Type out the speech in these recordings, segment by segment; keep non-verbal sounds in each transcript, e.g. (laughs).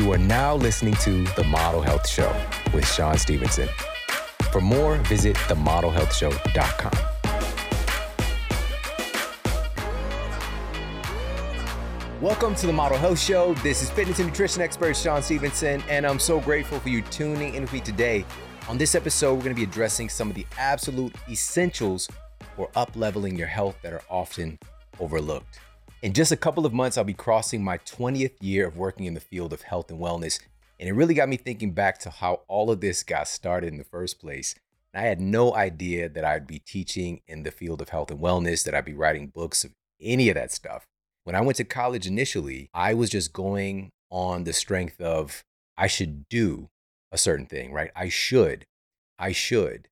You are now listening to The Model Health Show with Shawn Stevenson. For more, visit themodelhealthshow.com. Welcome to the Model Health Show. This is fitness and nutrition expert Shawn Stevenson, and I'm so grateful for you tuning in with me today. On this episode, we're going to be addressing some of the absolute essentials for up leveling your health that are often overlooked. In just a couple of months, I'll be crossing my 20th year of working in the field of health and wellness, and it really got me thinking back to how all of this got started in the first place. And I had no idea that I'd be teaching in the field of health and wellness, that I'd be writing books of any of that stuff. When I went to college initially, I was just going on the strength of I should do a certain thing, right? I should. I should.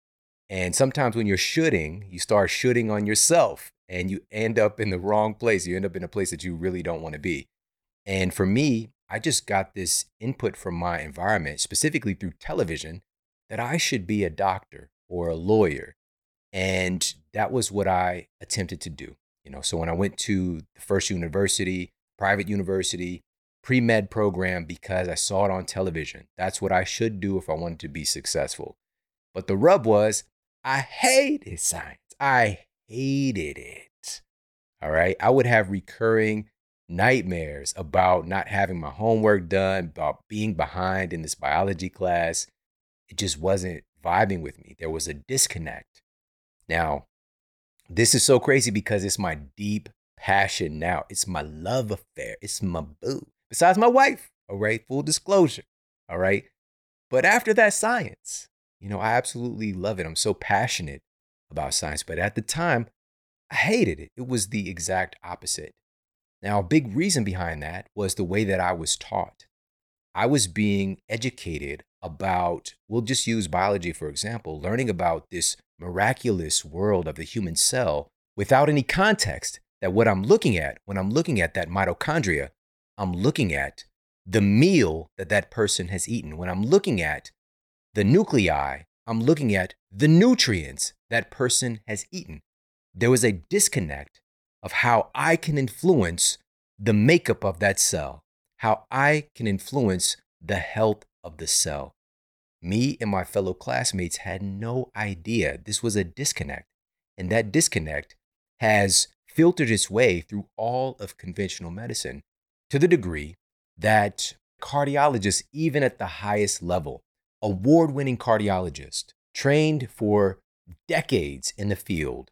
And sometimes when you're shooting, you start shooting on yourself and you end up in the wrong place. You end up in a place that you really don't want to be. And for me, I just got this input from my environment, specifically through television, that I should be a doctor or a lawyer. And that was what I attempted to do. You know, so when I went to the first university, private university, pre med program, because I saw it on television, that's what I should do if I wanted to be successful. But the rub was, I hated science. I hated it. All right. I would have recurring nightmares about not having my homework done, about being behind in this biology class. It just wasn't vibing with me. There was a disconnect. Now, this is so crazy because it's my deep passion now. It's my love affair. It's my boo. Besides my wife, all right? Full disclosure, all right? But after that, science. You know, I absolutely love it. I'm so passionate about science. But at the time, I hated it. It was the exact opposite. Now, a big reason behind that was the way that I was taught. I was being educated about, we'll just use biology for example, learning about this miraculous world of the human cell without any context that what I'm looking at, when I'm looking at that mitochondria, I'm looking at the meal that that person has eaten. When I'm looking at the nuclei, I'm looking at the nutrients that person has eaten. There was a disconnect of how I can influence the makeup of that cell, how I can influence the health of the cell. Me and my fellow classmates had no idea this was a disconnect. And that disconnect has filtered its way through all of conventional medicine to the degree that cardiologists, even at the highest level, award winning cardiologist, trained for decades in the field,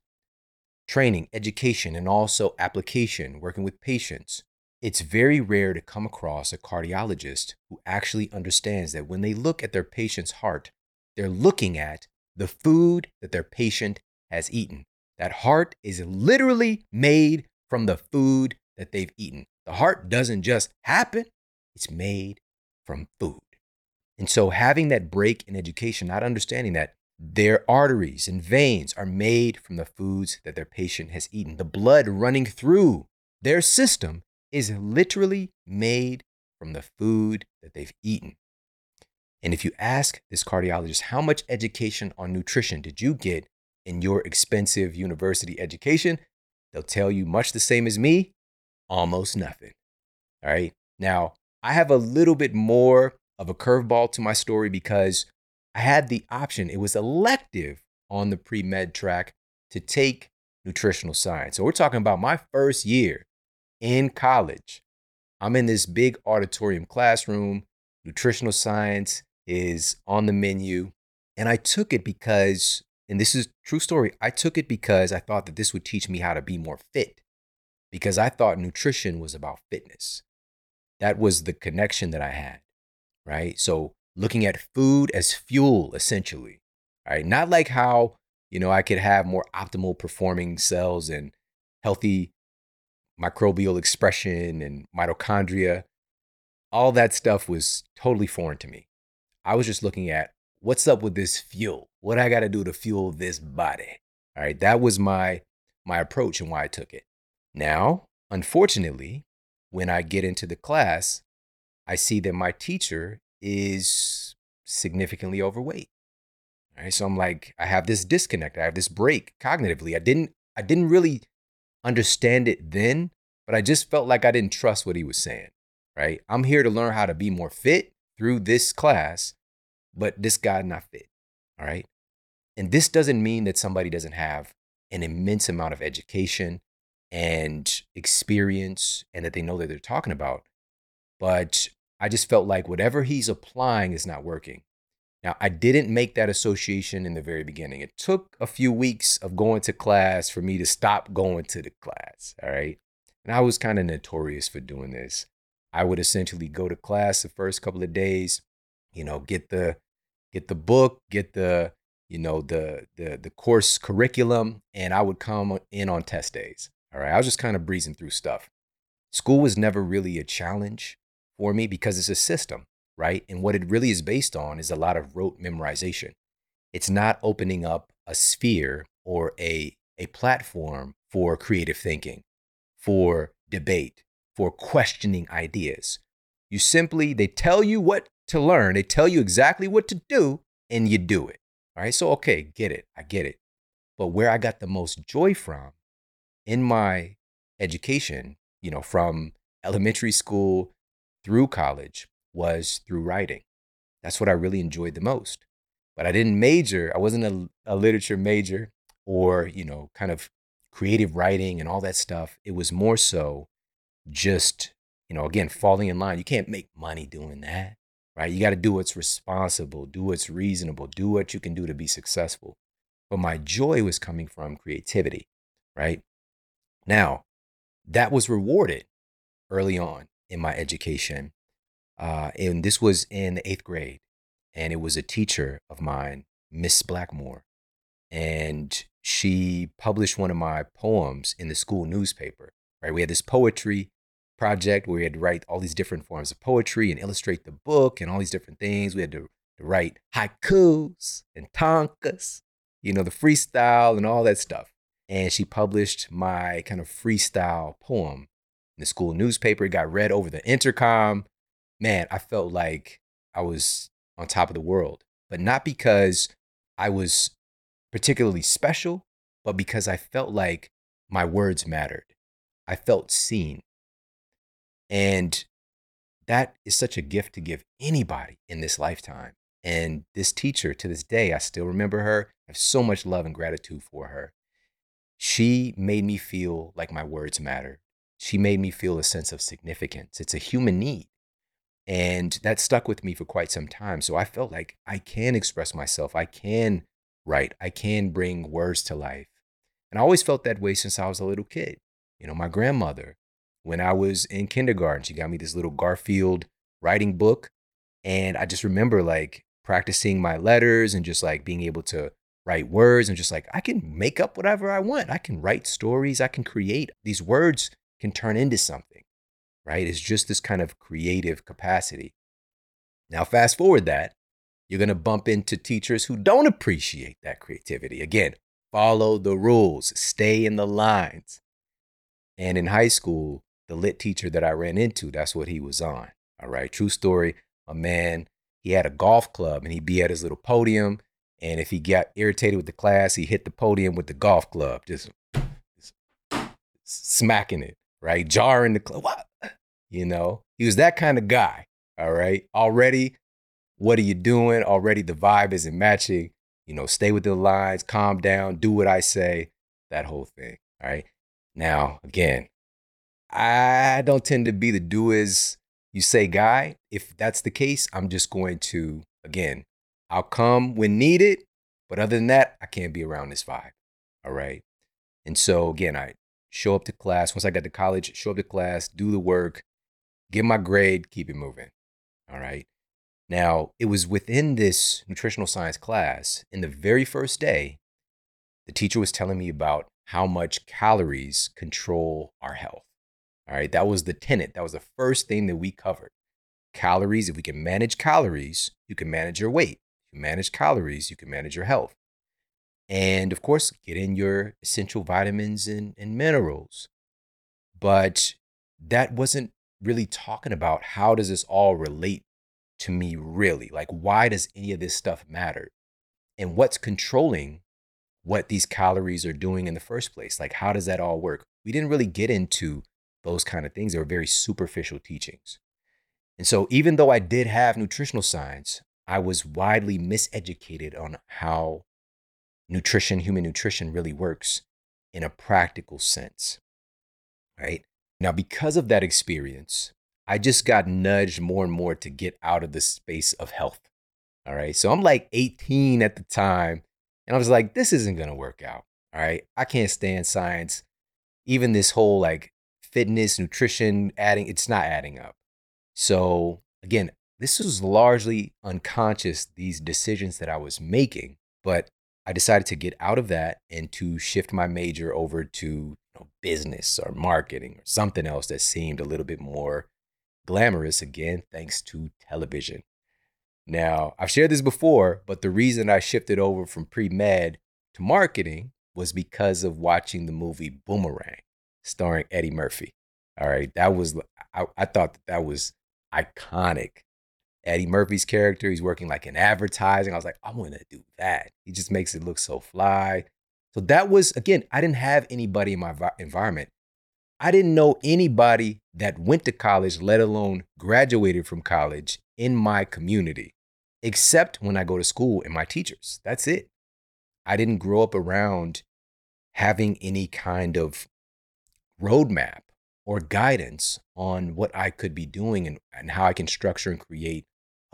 training, education, and also application, working with patients, it's very rare to come across a cardiologist who actually understands that when they look at their patient's heart, they're looking at the food that their patient has eaten. That heart is literally made from the food that they've eaten. The heart doesn't just happen, it's made from food. And so, having that break in education, not understanding that their arteries and veins are made from the foods that their patient has eaten, the blood running through their system is literally made from the food that they've eaten. And if you ask this cardiologist, how much education on nutrition did you get in your expensive university education? They'll tell you much the same as me, almost nothing. All right. Now, I have a little bit more of a curveball to my story because I had the option, it was elective on the pre med track to take nutritional science. So we're talking about my first year in college. I'm in this big auditorium classroom. Nutritional science is on the menu. And I took it because, and this is true story, I took it because I thought that this would teach me how to be more fit. Because I thought nutrition was about fitness. That was the connection that I had, right? So looking at food as fuel, essentially, right? Not like how, you know, I could have more optimal performing cells and healthy microbial expression and mitochondria, all that stuff was totally foreign to me. I was just looking at what's up with this fuel? What I got to do to fuel this body? All right, that was my my approach and why I took it. Now, unfortunately, when I get into the class, I see that my teacher is significantly overweight. Right, so I'm like, I have this disconnect. I have this break cognitively. I didn't I didn't really understand it then, but I just felt like I didn't trust what he was saying. right? I'm here to learn how to be more fit through this class, but this guy not fit. All right. And this doesn't mean that somebody doesn't have an immense amount of education and experience and that they know that they're talking about. But I just felt like whatever he's applying is not working. Now, I didn't make that association in the very beginning. It took a few weeks of going to class for me to stop going to the class. All right. And I was kind of notorious for doing this. I would essentially go to class the first couple of days, you know, get the get the book, get the you know the the the course curriculum, and I would come in on test days. All right, I was just kind of breezing through stuff. School was never really a challenge for me because it's a system, right? And what it really is based on is a lot of rote memorization. It's not opening up a sphere or a a platform for creative thinking, for debate, for questioning ideas. You simply, they tell you what to learn, they tell you exactly what to do, and you do it. All right. So, okay, get it. I get it. But where I got the most joy from in my education, you know, from elementary school through college was through writing. That's what I really enjoyed the most. But I didn't major, I wasn't a, a literature major or, you know, kind of creative writing and all that stuff. It was more so just, you know, again, falling in line. You can't make money doing that right? You got to do what's responsible, do what's reasonable, do what you can do to be successful. But my joy was coming from creativity, right? Now, that was rewarded early on in my education. Uh, and this was in the eighth grade. And it was a teacher of mine, Miss Blackmore. And she published one of my poems in the school newspaper, right? We had this poetry project where we had to write all these different forms of poetry and illustrate the book and all these different things. We had to, to write haikus and tankas, you know, the freestyle and all that stuff. And she published my kind of freestyle poem in the school newspaper. It got read over the intercom. Man, I felt like I was on top of the world, but not because I was particularly special, but because I felt like my words mattered. I felt seen. And that is such a gift to give anybody in this lifetime. And this teacher, to this day, I still remember her. I have so much love and gratitude for her. She made me feel like my words matter. She made me feel a sense of significance. It's a human need. And that stuck with me for quite some time. So I felt like I can express myself. I can write. I can bring words to life. And I always felt that way since I was a little kid. You know, my grandmother, when I was in kindergarten. She got me this little Garfield writing book. And I just remember like practicing my letters and just like being able to write words and just like, I can make up whatever I want. I can write stories. I can create. These words can turn into something, right? It's just this kind of creative capacity. Now, fast forward that, you're going to bump into teachers who don't appreciate that creativity. Again, follow the rules, stay in the lines. And in high school, the lit teacher that I ran into, that's what he was on. All right. True story. A man, he had a golf club and he'd be at his little podium. And if he got irritated with the class, he hit the podium with the golf club, just, just smacking it, right? Jarring the club. What? You know, he was that kind of guy. All right. Already, what are you doing? Already the vibe isn't matching. You know, stay with the lines, calm down, do what I say, that whole thing. All right. Now, again, I don't tend to be the do as you say guy. If that's the case, I'm just going to, again, I'll come when needed. But other than that, I can't be around this vibe. All right. And so, again, I show up to class. Once I got to college, show up to class, do the work, get my grade, keep it moving. All right. Now, it was within this nutritional science class, in the very first day, the teacher was telling me about how much calories control our health. All right, that was the tenet. That was the first thing that we covered. Calories, if we can manage calories, you can manage your weight. If you manage calories, you can manage your health. And of course, get in your essential vitamins and, and minerals. But that wasn't really talking about how does this all relate to me really? Like, why does any of this stuff matter? And what's controlling what these calories are doing in the first place? Like, how does that all work? We didn't really get into those kind of things. They were very superficial teachings. And so, even though I did have nutritional science, I was widely miseducated on how nutrition, human nutrition, really works in a practical sense. Right now, because of that experience, I just got nudged more and more to get out of the space of health. All right. So I'm like 18 at the time, and I was like, this isn't going to work out. All right. I can't stand science. Even this whole like fitness, nutrition, adding, it's not adding up. So again, this was largely unconscious, these decisions that I was making, but I decided to get out of that and to shift my major over to you know, business or marketing or something else that seemed a little bit more glamorous, again, thanks to television. Now, I've shared this before, but the reason I shifted over from pre med to marketing was because of watching the movie Boomerang, starring Eddie Murphy. All right, that was, I, I thought that, that was iconic. Eddie Murphy's character, he's working like in advertising. I was like, I want to do that. He just makes it look so fly. So that was, again, I didn't have anybody in my environment. I didn't know anybody that went to college, let alone graduated from college in my community except when I go to school and my teachers. That's it. I didn't grow up around having any kind of roadmap or guidance on what I could be doing and, and how I can structure and create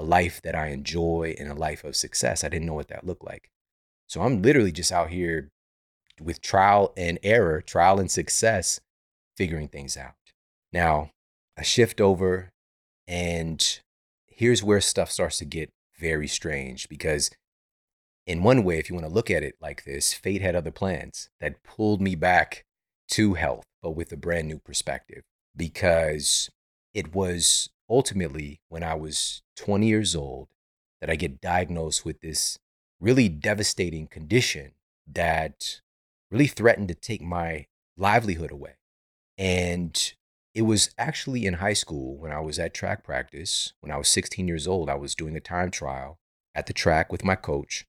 a life that I enjoy and a life of success. I didn't know what that looked like. So I'm literally just out here with trial and error, trial and success, figuring things out. Now, I shift over, and here's where stuff starts to get very strange because in one way, if you want to look at it like this, fate had other plans that pulled me back to health, but with a brand new perspective. Because it was ultimately when I was 20 years old that I get diagnosed with this really devastating condition that really threatened to take my livelihood away. And it was actually in high school when I was at track practice. When I was 16 years old, I was doing a time trial at the track with my coach.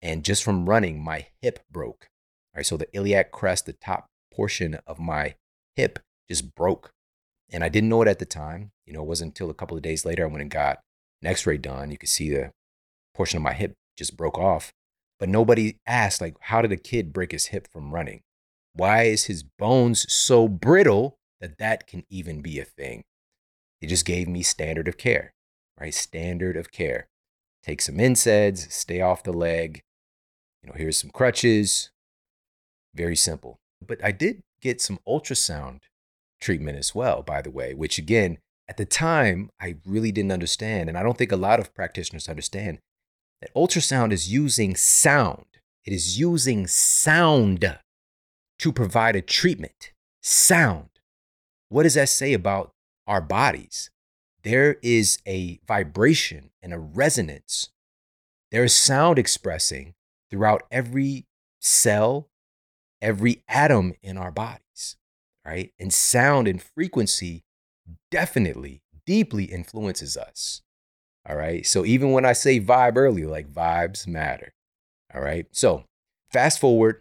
And just from running, my hip broke. All right, so the iliac crest, the top portion of my hip just broke. And I didn't know it at the time. You know, it wasn't until a couple of days later I went and got an x ray done. You could see the portion of my hip just broke off. But nobody asked, like, how did a kid break his hip from running? Why is his bones so brittle that that can even be a thing. They just gave me standard of care, right? Standard of care. Take some NSAIDs, stay off the leg. You know, here's some crutches. Very simple. But I did get some ultrasound treatment as well, by the way, which again, at the time, I really didn't understand. And I don't think a lot of practitioners understand that ultrasound is using sound. It is using sound to provide a treatment. Sound. What does that say about our bodies? There is a vibration and a resonance. There is sound expressing throughout every cell, every atom in our bodies, right? And sound and frequency definitely, deeply influences us. All right. So even when I say vibe earlier, like vibes matter. All right. So fast forward,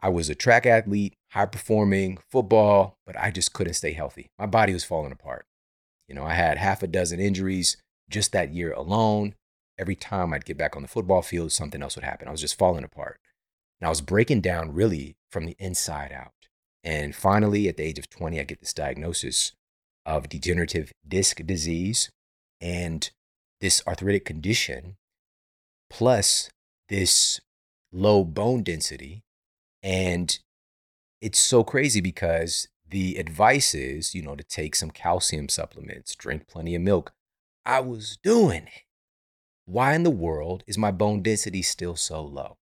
I was a track athlete high performing football, but I just couldn't stay healthy. My body was falling apart. You know, I had half a dozen injuries just that year alone. Every time I'd get back on the football field, something else would happen. I was just falling apart. And I was breaking down really from the inside out. And finally, at the age of 20, I get this diagnosis of degenerative disc disease and this arthritic condition, plus this low bone density. And it's so crazy because the advice is, you know, to take some calcium supplements, drink plenty of milk. I was doing it. Why in the world is my bone density still so low?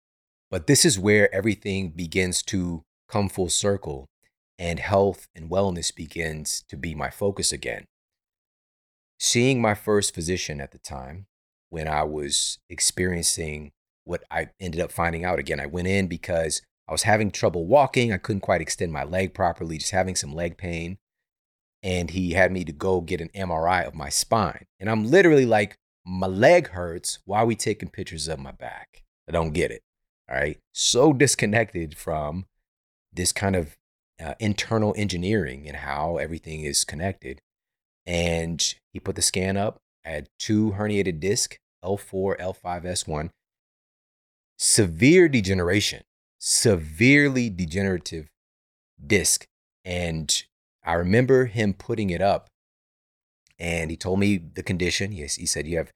But this is where everything begins to come full circle and health and wellness begins to be my focus again. Seeing my first physician at the time when I was experiencing what I ended up finding out again, I went in because I was having trouble walking. I couldn't quite extend my leg properly, just having some leg pain. And he had me to go get an MRI of my spine. And I'm literally like, my leg hurts. Why are we taking pictures of my back? I don't get it. All right. So disconnected from this kind of uh, internal engineering and how everything is connected. And he put the scan up. Had two herniated disc, L4, L5, S1. Severe degeneration, severely degenerative disc. And I remember him putting it up and he told me the condition. Yes, he said, You have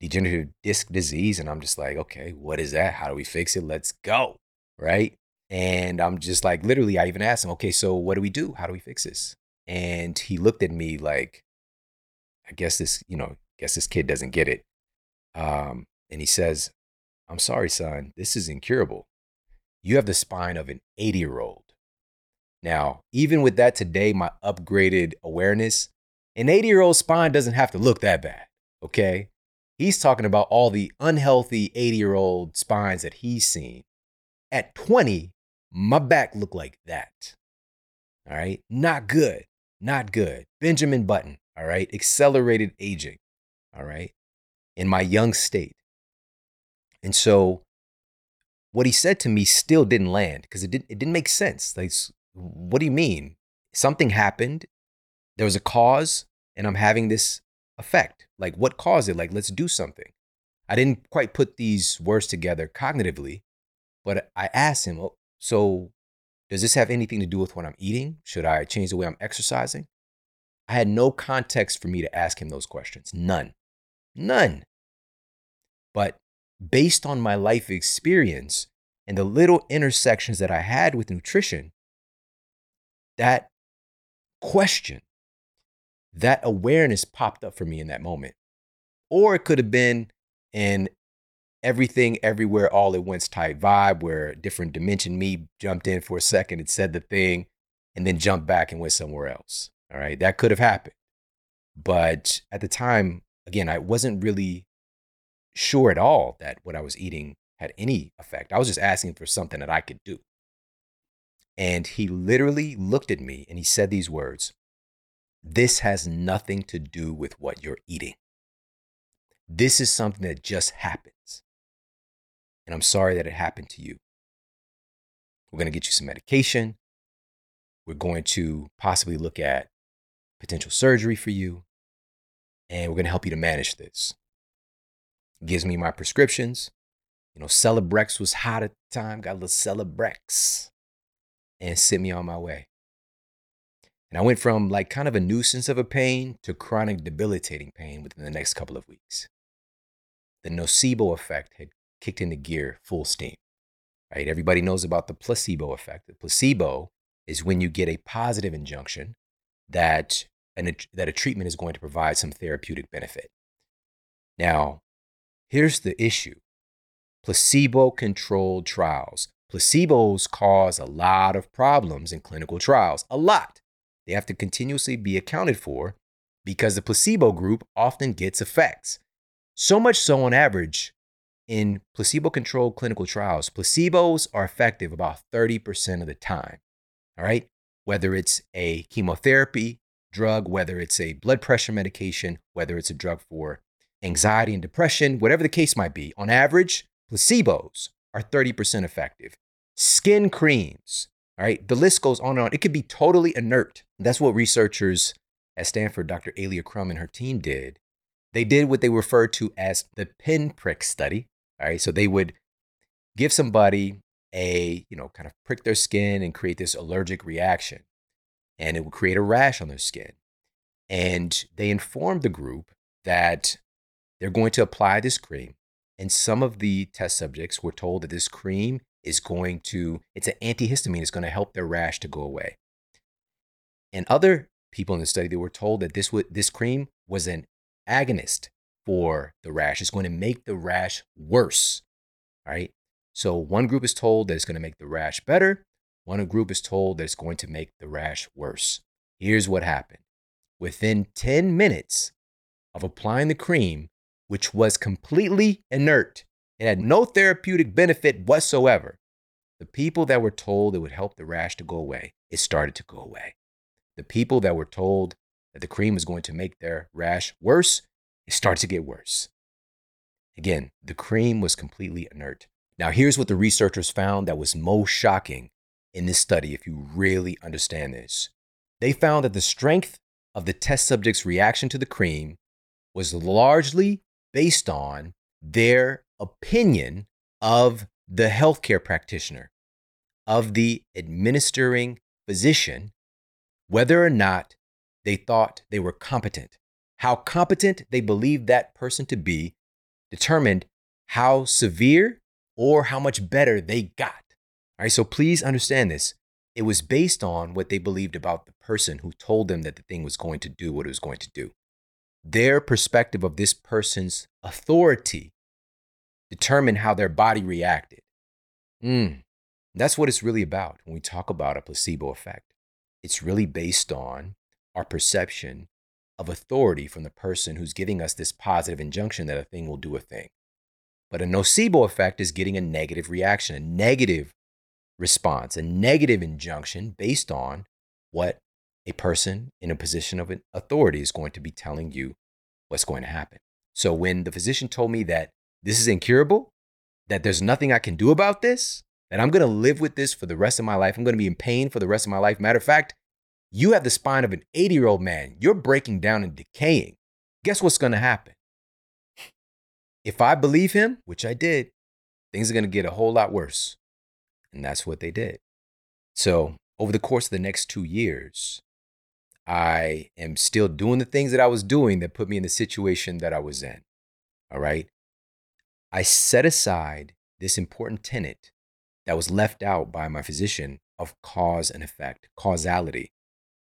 degenerative disc disease. And I'm just like, Okay, what is that? How do we fix it? Let's go. Right. And I'm just like, literally, I even asked him, Okay, so what do we do? How do we fix this? And he looked at me like, I guess this, you know, guess this kid doesn't get it. Um, and he says, I'm sorry, son, this is incurable. You have the spine of an 80 year old. Now, even with that today, my upgraded awareness, an 80 year old spine doesn't have to look that bad, okay? He's talking about all the unhealthy 80 year old spines that he's seen. At 20, my back looked like that. All right, not good, not good. Benjamin Button, all right, accelerated aging, all right, in my young state. And so what he said to me still didn't land because it didn't, it didn't make sense. Like, what do you mean? Something happened there was a cause and I'm having this effect. Like, what caused it? Like, let's do something. I didn't quite put these words together cognitively, but I asked him, oh, so does this have anything to do with what I'm eating? Should I change the way I'm exercising? I had no context for me to ask him those questions. None. None. But based on my life experience and the little intersections that I had with nutrition, that question that awareness popped up for me in that moment. Or it could have been an everything, everywhere, all at once type vibe where different dimension me jumped in for a second and said the thing and then jumped back and went somewhere else. All right. That could have happened. But at the time, again, I wasn't really sure at all that what I was eating had any effect. I was just asking for something that I could do. And he literally looked at me and he said these words this has nothing to do with what you're eating. This is something that just happens. And I'm sorry that it happened to you. We're going to get you some medication. We're going to possibly look at potential surgery for you. And we're going to help you to manage this. Gives me my prescriptions. You know, Celebrex was hot at the time. Got a little Celebrex and sent me on my way. And I went from like kind of a nuisance of a pain to chronic debilitating pain within the next couple of weeks. The nocebo effect had kicked into gear full steam. Right? Everybody knows about the placebo effect. The placebo is when you get a positive injunction that an, that a treatment is going to provide some therapeutic benefit. Now, here's the issue. Placebo controlled trials. Placebos cause a lot of problems in clinical trials, a lot. They have to continuously be accounted for because the placebo group often gets effects. So much so, on average, in placebo controlled clinical trials, placebos are effective about 30% of the time. All right. Whether it's a chemotherapy drug, whether it's a blood pressure medication, whether it's a drug for anxiety and depression, whatever the case might be, on average, placebos are 30% effective. Skin creams, all right, the list goes on and on. It could be totally inert. That's what researchers at Stanford, Dr. Alia Crum and her team did. They did what they referred to as the pinprick study. All right, so they would give somebody a, you know, kind of prick their skin and create this allergic reaction, and it would create a rash on their skin. And they informed the group that they're going to apply this cream. And some of the test subjects were told that this cream is going to, it's an antihistamine, it's going to help their rash to go away. And other people in the study, they were told that this, would, this cream was an agonist for the rash. It's going to make the rash worse. All right. So one group is told that it's going to make the rash better. One group is told that it's going to make the rash worse. Here's what happened. Within 10 minutes of applying the cream, which was completely inert, it had no therapeutic benefit whatsoever. The people that were told it would help the rash to go away, it started to go away. The people that were told that the cream was going to make their rash worse, it started to get worse. Again, the cream was completely inert. Now, here's what the researchers found that was most shocking in this study, if you really understand this. They found that the strength of the test subject's reaction to the cream was largely based on their opinion of the healthcare practitioner, of the administering physician, whether or not they thought they were competent. How competent they believed that person to be determined how severe or how much better they got. All right, so please understand this. It was based on what they believed about the person who told them that the thing was going to do what it was going to do. Their perspective of this person's authority determined how their body reacted. Mm, that's what it's really about when we talk about a placebo effect. It's really based on our perception of authority from the person who's giving us this positive injunction that a thing will do a thing. But a nocebo effect is getting a negative reaction, a negative response, a negative injunction based on what a person in a position of authority is going to be telling you what's going to happen. So when the physician told me that this is incurable, that there's nothing I can do about this, that I'm going to live with this for the rest of my life, I'm going to be in pain for the rest of my life. Matter of fact, you have the spine of an 80 year old man. You're breaking down and decaying. Guess what's going to happen? If I believe him, which I did, things are going to get a whole lot worse. And that's what they did. So, over the course of the next two years, I am still doing the things that I was doing that put me in the situation that I was in. All right. I set aside this important tenet that was left out by my physician of cause and effect, causality.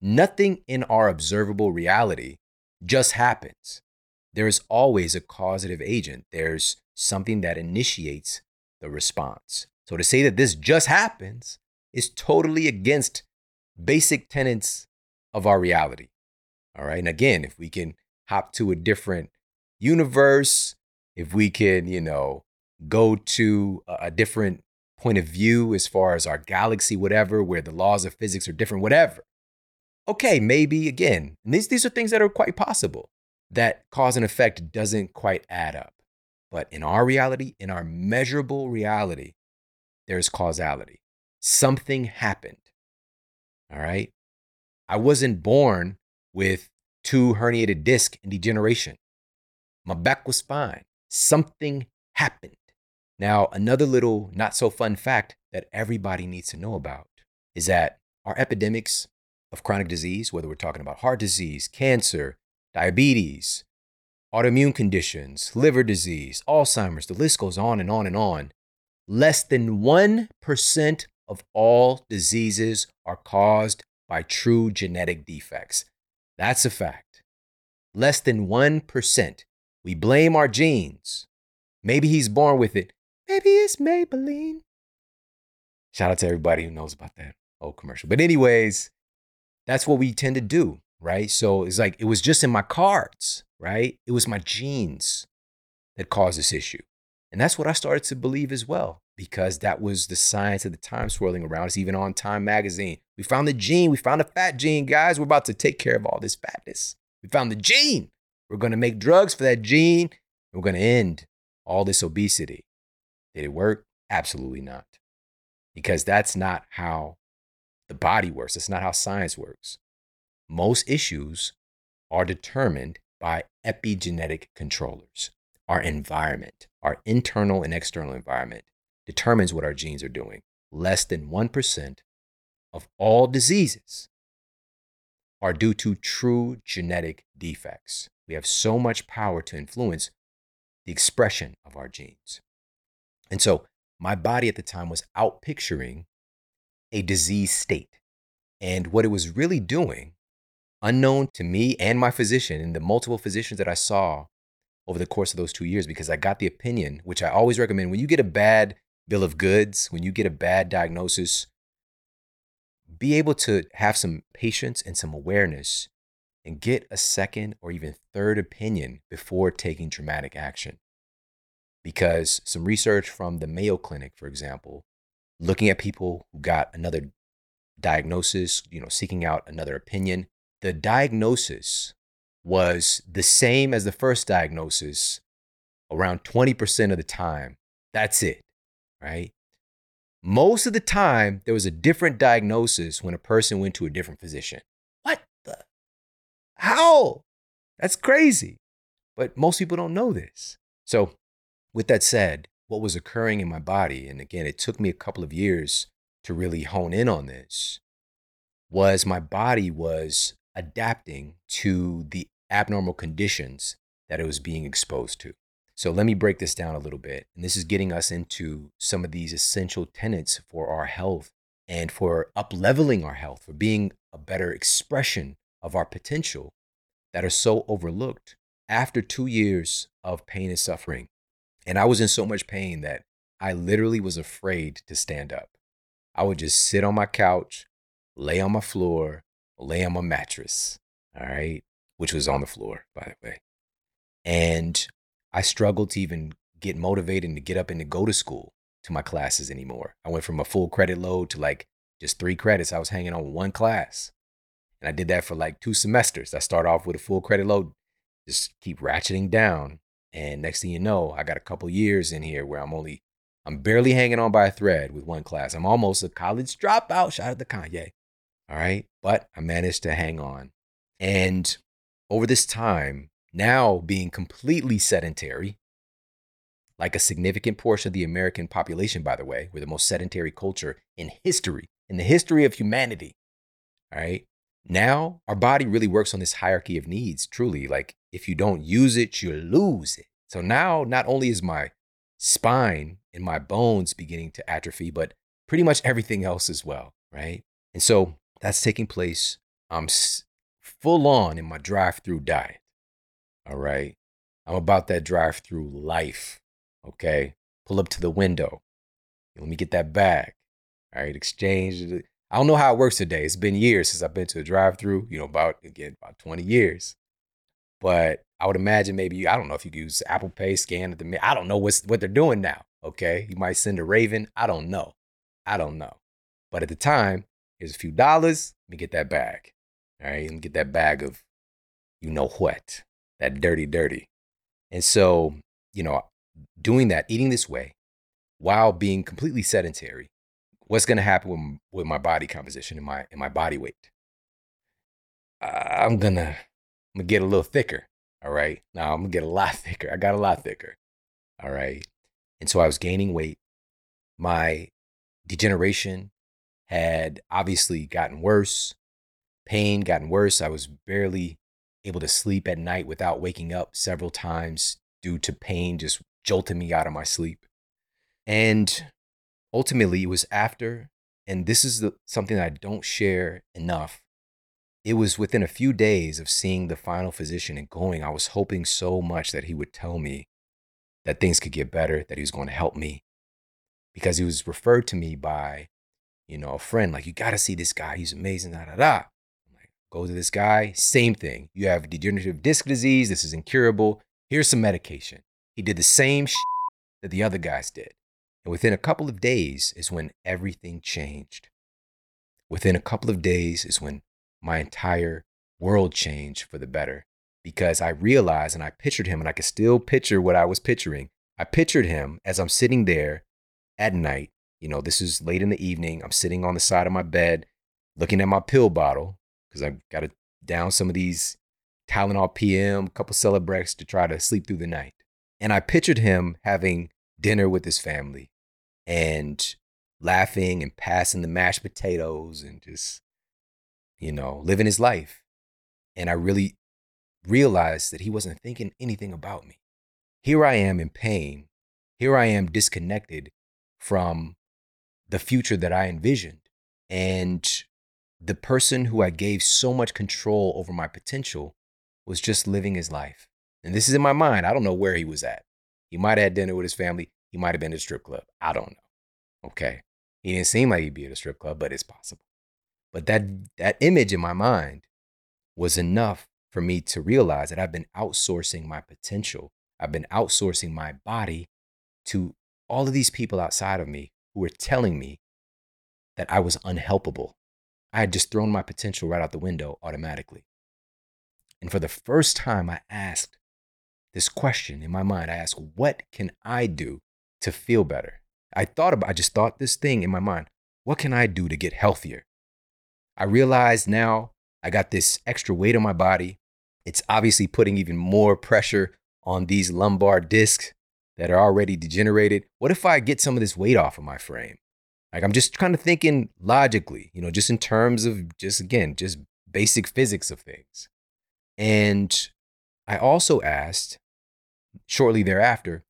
Nothing in our observable reality just happens. There is always a causative agent. There's something that initiates the response. So to say that this just happens is totally against basic tenets of our reality. All right. And again, if we can hop to a different universe, if we can, you know, go to a different point of view as far as our galaxy, whatever, where the laws of physics are different, whatever. Okay, maybe again, these, these are things that are quite possible that cause and effect doesn't quite add up. But in our reality, in our measurable reality, there's causality. Something happened. All right. I wasn't born with two herniated discs and degeneration. My back was fine. Something happened. Now, another little not so fun fact that everybody needs to know about is that our epidemics of chronic disease, whether we're talking about heart disease, cancer, diabetes, autoimmune conditions, liver disease, Alzheimer's, the list goes on and on and on. Less than 1% of all diseases are caused by true genetic defects. That's a fact. Less than 1%. We blame our genes. Maybe he's born with it. Maybe it's Maybelline. Shout out to everybody who knows about that old commercial. But, anyways, that's what we tend to do, right? So it's like it was just in my cards, right? It was my genes that caused this issue. And that's what I started to believe as well, because that was the science at the time swirling around us, even on Time magazine. We found the gene, we found the fat gene, guys. We're about to take care of all this fatness. We found the gene. We're going to make drugs for that gene. We're going to end all this obesity. Did it work? Absolutely not. Because that's not how the body works. That's not how science works. Most issues are determined by epigenetic controllers. Our environment, our internal and external environment, determines what our genes are doing. Less than 1% of all diseases are due to true genetic defects. We have so much power to influence the expression of our genes. And so my body at the time was out picturing a disease state. And what it was really doing, unknown to me and my physician and the multiple physicians that I saw over the course of those two years, because I got the opinion, which I always recommend when you get a bad bill of goods, when you get a bad diagnosis, be able to have some patience and some awareness and get a second or even third opinion before taking dramatic action. Because some research from the Mayo Clinic, for example, looking at people who got another diagnosis, you know, seeking out another opinion, the diagnosis was the same as the first diagnosis around 20% of the time. That's it, right? Most of the time, there was a different diagnosis when a person went to a different physician. What the? How? That's crazy. But most people don't know this. So, with that said, what was occurring in my body, and again, it took me a couple of years to really hone in on this, was my body was adapting to the abnormal conditions that it was being exposed to. So let me break this down a little bit. And this is getting us into some of these essential tenets for our health and for up leveling our health, for being a better expression of our potential that are so overlooked after two years of pain and suffering. And I was in so much pain that I literally was afraid to stand up. I would just sit on my couch, lay on my floor, lay on my mattress, all right, which was on the floor, by the way. And I struggled to even get motivated and to get up and to go to school to my classes anymore. I went from a full credit load to like just three credits. I was hanging on one class. And I did that for like two semesters. I start off with a full credit load, just keep ratcheting down. And next thing you know, I got a couple years in here where I'm only, I'm barely hanging on by a thread with one class. I'm almost a college dropout. Shout out to Kanye. All right. But I managed to hang on. And over this time, now being completely sedentary, like a significant portion of the American population, by the way, we're the most sedentary culture in history, in the history of humanity. All right. Now, our body really works on this hierarchy of needs, truly. Like, if you don't use it, you lose it. So now, not only is my spine and my bones beginning to atrophy, but pretty much everything else as well, right? And so that's taking place. I'm full on in my drive through diet. All right. I'm about that drive through life. Okay. Pull up to the window. Let me get that bag. All right. Exchange. I don't know how it works today. It's been years since I've been to a drive through, you know, about, again, about 20 years. But I would imagine maybe, I don't know if you use Apple Pay, scan at the, I don't know what's, what they're doing now. Okay. You might send a Raven. I don't know. I don't know. But at the time, here's a few dollars. Let me get that bag. All right. And get that bag of you know what, that dirty, dirty. And so, you know, doing that, eating this way while being completely sedentary, what's going to happen with, with my body composition and my, and my body weight? Uh, I'm going to, I'm to get a little thicker. All right. Now I'm to get a lot (laughs) thicker. I got a lot thicker. All right. And so I was gaining weight. My degeneration had obviously gotten worse. Pain gotten worse. I was barely able to sleep at night without waking up several times due to pain just jolting me out of my sleep. And ultimately, it was after, and this is the, something I don't share enough. It was within a few days of seeing the final physician and going, I was hoping so much that he would tell me that things could get better, that he was going to help me. Because he was referred to me by, you know, a friend, like, you got to see this guy. He's amazing, da da da. Go to this guy, same thing. You have degenerative disc disease. This is incurable. Here's some medication. He did the same shit that the other guys did. And within a couple of days is when everything changed. Within a couple of days is when my entire world changed for the better because I realized and I pictured him and I could still picture what I was picturing. I pictured him as I'm sitting there at night. You know, this is late in the evening. I'm sitting on the side of my bed looking at my pill bottle because I've got to down some of these Tylenol PM, a couple Celebrex to try to sleep through the night. And I pictured him having dinner with his family and laughing and passing the mashed potatoes and just, you know, living his life. And I really realized that he wasn't thinking anything about me. Here I am in pain. Here I am disconnected from the future that I envisioned. And the person who I gave so much control over my potential was just living his life. And this is in my mind. I don't know where he was at. He might have had dinner with his family. He might have been at a strip club. I don't know. Okay. He didn't seem like he'd be at a strip club, but it's possible. But that that image in my mind was enough for me to realize that I've been outsourcing my potential. I've been outsourcing my body to all of these people outside of me who were telling me that I was unhelpable. I had just thrown my potential right out the window automatically. And for the first time, I asked this question in my mind. I asked, what can I do to feel better? I thought about, I just thought this thing in my mind. What can I do to get healthier? I realize now I got this extra weight on my body. it's obviously putting even more pressure on these lumbar discs that are already degenerated. What if I get some of this weight off of my frame? Like I'm just kind of thinking logically, you know, just in terms of just again, just basic physics of things. And I also asked shortly thereafter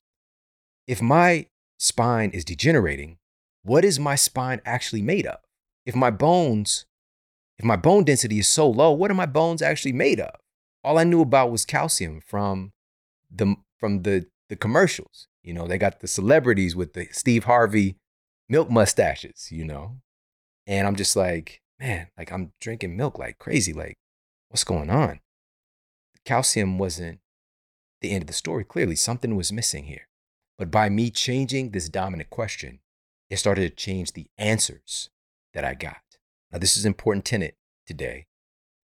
if my spine is degenerating, what is my spine actually made of? If my bones, if my bone density is so low, what are my bones actually made of? All I knew about was calcium from the from the the commercials. You know, they got the celebrities with the Steve Harvey milk mustaches, you know? And I'm just like, man, like I'm drinking milk like crazy. Like, what's going on? Calcium wasn't the end of the story. Clearly, something was missing here. But by me changing this dominant question, it started to change the answers that I got. Now, this is an important tenet today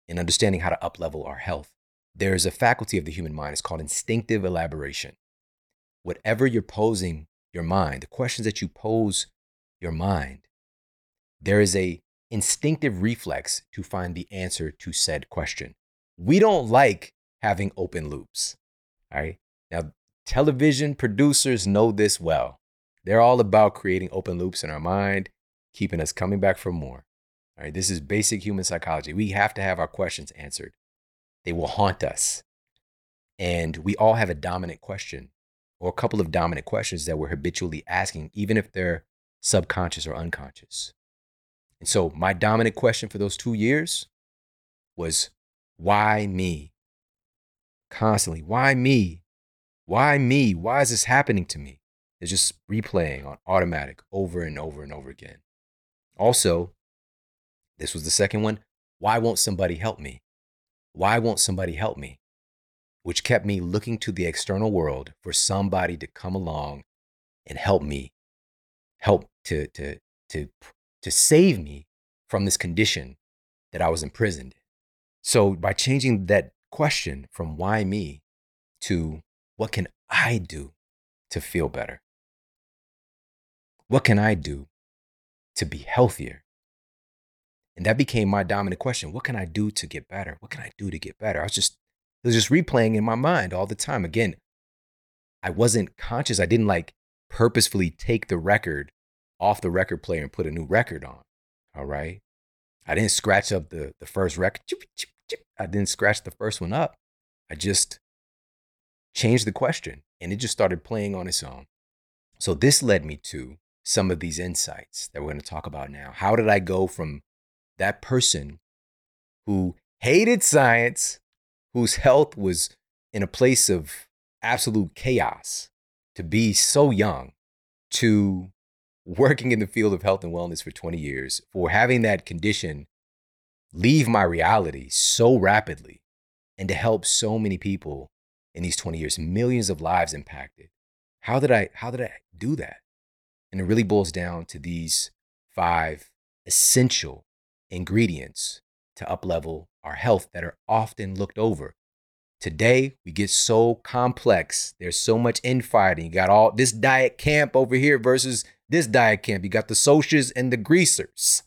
in understanding how to uplevel our health. There is a faculty of the human mind, it's called instinctive elaboration. Whatever you're posing your mind, the questions that you pose your mind, there is a instinctive reflex to find the answer to said question. We don't like having open loops. All right. Now, television producers know this well. They're all about creating open loops in our mind, keeping us coming back for more. Right. This is basic human psychology. We have to have our questions answered, they will haunt us. And we all have a dominant question or a couple of dominant questions that we're habitually asking, even if they're subconscious or unconscious. And so, my dominant question for those two years was why me? Constantly, why me? Why me? Why is this happening to me? It's just replaying on automatic over and over and over again. Also, this was the second one. Why won't somebody help me? Why won't somebody help me? Which kept me looking to the external world for somebody to come along and help me, help to, to, to, to save me from this condition that I was imprisoned. So by changing that question from why me to what can I do to feel better? What can I do to be healthier? And that became my dominant question. What can I do to get better? What can I do to get better? I was just, it was just replaying in my mind all the time. Again, I wasn't conscious. I didn't like purposefully take the record off the record player and put a new record on. All right. I didn't scratch up the, the first record. I didn't scratch the first one up. I just changed the question and it just started playing on its own. So this led me to some of these insights that we're going to talk about now. How did I go from that person who hated science, whose health was in a place of absolute chaos, to be so young, to working in the field of health and wellness for 20 years, for having that condition leave my reality so rapidly and to help so many people in these 20 years, millions of lives impacted. How did I how did I do that? And it really boils down to these five essential ingredients to uplevel our health that are often looked over. Today, we get so complex. There's so much infighting. You got all this diet camp over here versus this diet camp. You got the socials and the greasers.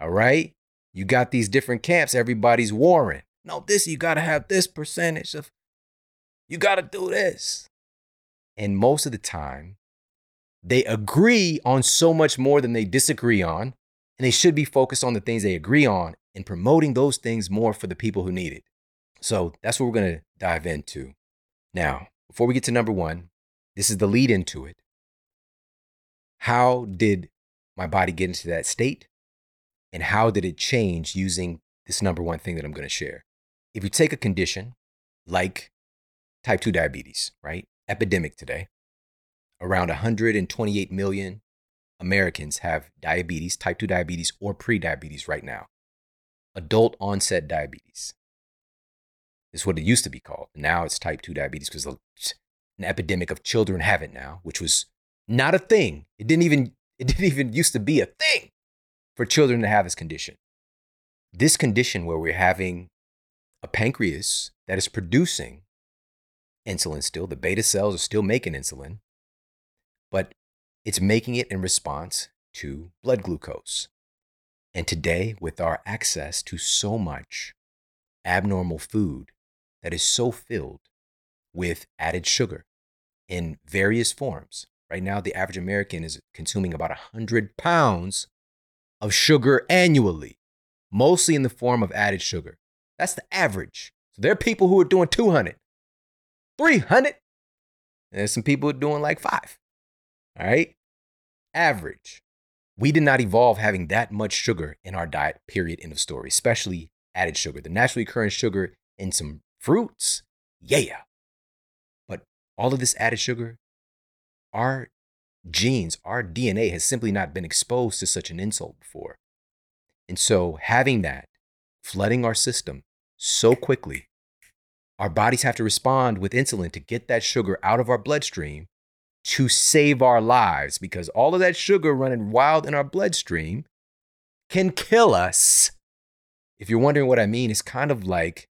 All right? You got these different camps, everybody's warring. No, this, you got to have this percentage of, you got to do this. And most of the time, they agree on so much more than they disagree on. And they should be focused on the things they agree on and promoting those things more for the people who need it. So that's what we're going to dive into. Now, before we get to number one, this is the lead into it. How did my body get into that state? And how did it change using this number one thing that I'm going to share? If you take a condition like type 2 diabetes, right? Epidemic today. Around 128 million Americans have diabetes, type 2 diabetes, or pre-diabetes right now. Adult onset diabetes is what it used to be called. Now it's type 2 diabetes because an epidemic of children have it now, which was not a thing. It didn't even (laughs) it didn't even used to be a thing for children to have this condition. This condition where we're having a pancreas that is producing insulin still, the beta cells are still making insulin, but it's making it in response to blood glucose. And today, with our access to so much abnormal food that is so filled with added sugar in various forms. Right now, the average American is consuming about 100 pounds of sugar annually, mostly in the form of added sugar. That's the average. So there are people who are doing 200, 300, and there's some people who are doing like five. All right? Average. We did not evolve having that much sugar in our diet, period, end of story, especially added sugar. The naturally occurring sugar in some fruits, yeah. But all of this added sugar, our genes, our DNA has simply not been exposed to such an insult before. And so having that flooding our system so quickly, our bodies have to respond with insulin to get that sugar out of our bloodstream to save our lives because all of that sugar running wild in our bloodstream can kill us. If you're wondering what I mean, it's kind of like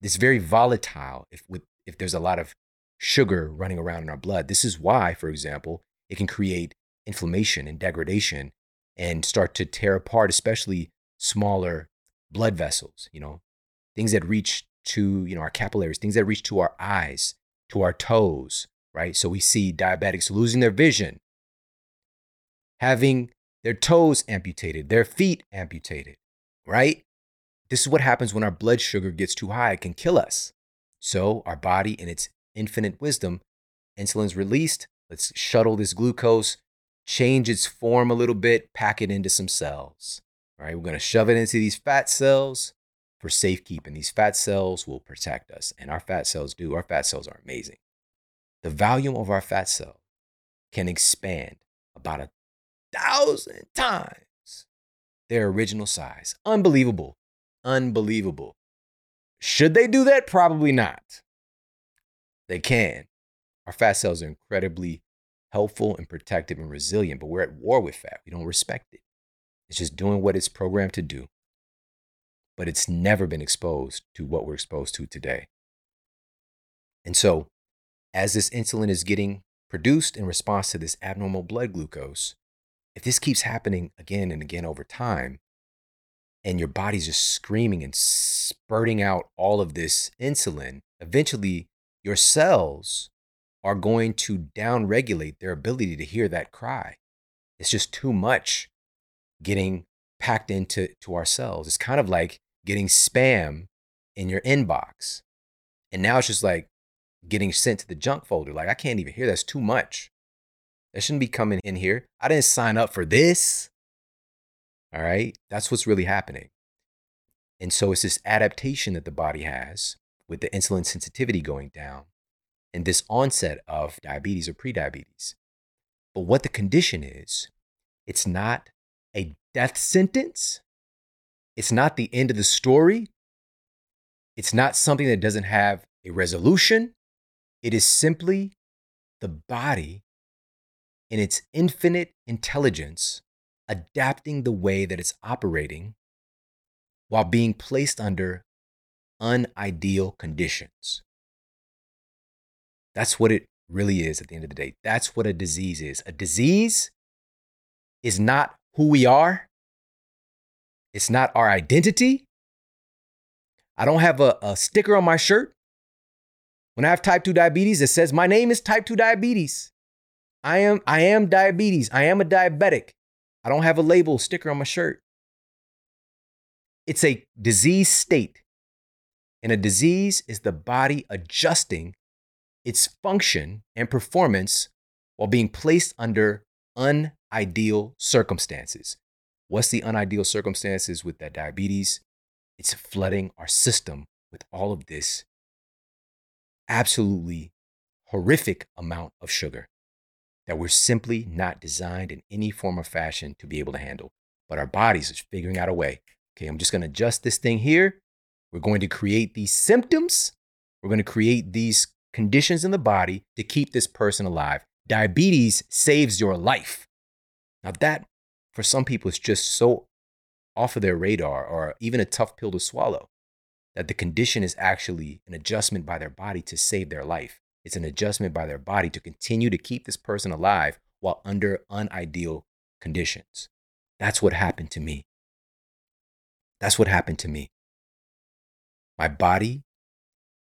this very volatile if with if there's a lot of sugar running around in our blood. This is why, for example, it can create inflammation and degradation and start to tear apart, especially smaller blood vessels, you know, things that reach to, you know, our capillaries, things that reach to our eyes, to our toes, right? So we see diabetics losing their vision, having their toes amputated, their feet amputated, right? This is what happens when our blood sugar gets too high. It can kill us. So our body, in its infinite wisdom, insulin's released. Let's shuttle this glucose, change its form a little bit, pack it into some cells. All right, we're going to shove it into these fat cells for safekeeping. These fat cells will protect us, and our fat cells do. Our fat cells are amazing. The volume of our fat cell can expand about a thousand times their original size. Unbelievable. Unbelievable. Should they do that? Probably not. They can. Our fat cells are incredibly helpful and protective and resilient, but we're at war with fat. We don't respect it. It's just doing what it's programmed to do. But it's never been exposed to what we're exposed to today. And so, as this insulin is getting produced in response to this abnormal blood glucose, if this keeps happening again and again over time, and your body's just screaming and spurting out all of this insulin, eventually your cells are going to downregulate their ability to hear that cry. It's just too much getting packed into to our cells. It's kind of like getting spam in your inbox. And now it's just like getting sent to the junk folder. Like I can't even hear that's too much. That shouldn't be coming in here. I didn't sign up for this. All right? That's what's really happening. And so it's this adaptation that the body has with the insulin sensitivity going down and this onset of diabetes or prediabetes. But what the condition is, it's not a death sentence. It's not the end of the story. It's not something that doesn't have a resolution. It is simply the body in its infinite intelligence adapting the way that it's operating while being placed under unideal conditions. That's what it really is at the end of the day. That's what a disease is. A disease is not who we are, it's not our identity. I don't have a, a sticker on my shirt when I have type 2 diabetes it says my name is type 2 diabetes. I am I am diabetes. I am a diabetic. I don't have a label sticker on my shirt. It's a disease state. And a disease is the body adjusting its function and performance while being placed under unideal circumstances. What's the unideal circumstances with that diabetes? It's flooding our system with all of this absolutely horrific amount of sugar that we're simply not designed in any form or fashion to be able to handle. But our bodies are figuring out a way. Okay, I'm just going to adjust this thing here. We're going to create these symptoms. We're going to create these conditions in the body to keep this person alive. Diabetes saves your life. Now, that for some people is just so off of their radar or even a tough pill to swallow that the condition is actually an adjustment by their body to save their life. It's an adjustment by their body to continue to keep this person alive while under unideal conditions. That's what happened to me. That's what happened to me. My body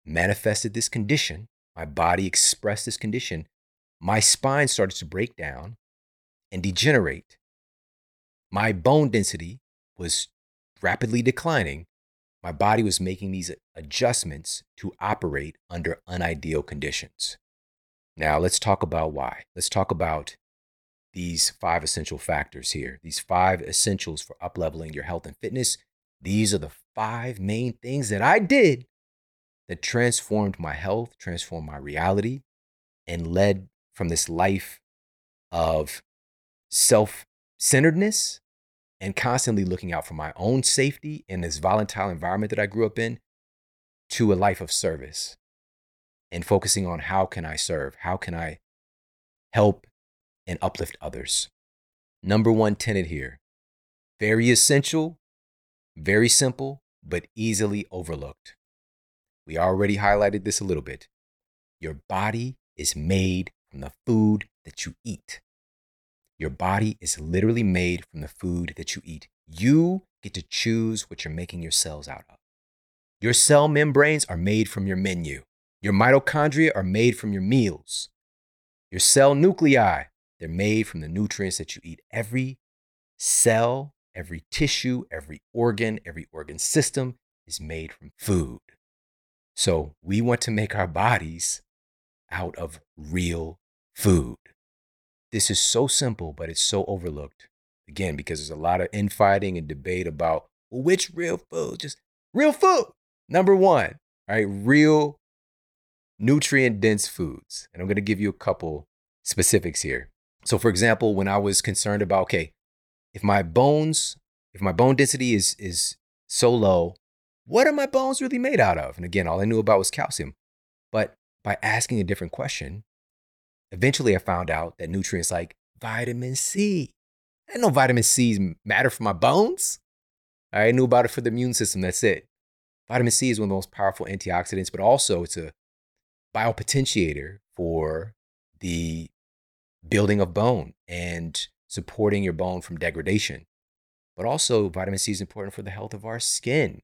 manifested this condition, my body expressed this condition, my spine started to break down and degenerate. My bone density was rapidly declining. My body was making these adjustments to operate under unideal conditions. Now, let's talk about why. Let's talk about these five essential factors here, these five essentials for upleveling your health and fitness. These are the five main things that I did that transformed my health, transformed my reality, and led from this life of self centeredness and constantly looking out for my own safety in this volatile environment that I grew up in to a life of service and focusing on how can I serve? How can I help and uplift others? Number one tenet here very essential, very simple, but easily overlooked. We already highlighted this a little bit. Your body is made from the food that you eat. Your body is literally made from the food that you eat. You get to choose what you're making your cells out of. Your cell membranes are made from your menu. Your mitochondria are made from your meals. Your cell nuclei, they're made from the nutrients that you eat. Every cell, every tissue, every organ, every organ system is made from food. So we want to make our bodies out of real food. This is so simple, but it's so overlooked. Again, because there's a lot of infighting and debate about well, which real food, just real food. Number one, all right, real nutrient dense foods. And I'm going to give you a couple specifics here. So, for example, when I was concerned about, okay, if my bones, if my bone density is, is so low, what are my bones really made out of? And again, all I knew about was calcium. But by asking a different question, eventually I found out that nutrients like vitamin C, I know vitamin C's matter for my bones. I knew about it for the immune system. That's it. Vitamin C is one of the most powerful antioxidants, but also it's a biopotentiator for the building of bone and supporting your bone from degradation. But also, vitamin C is important for the health of our skin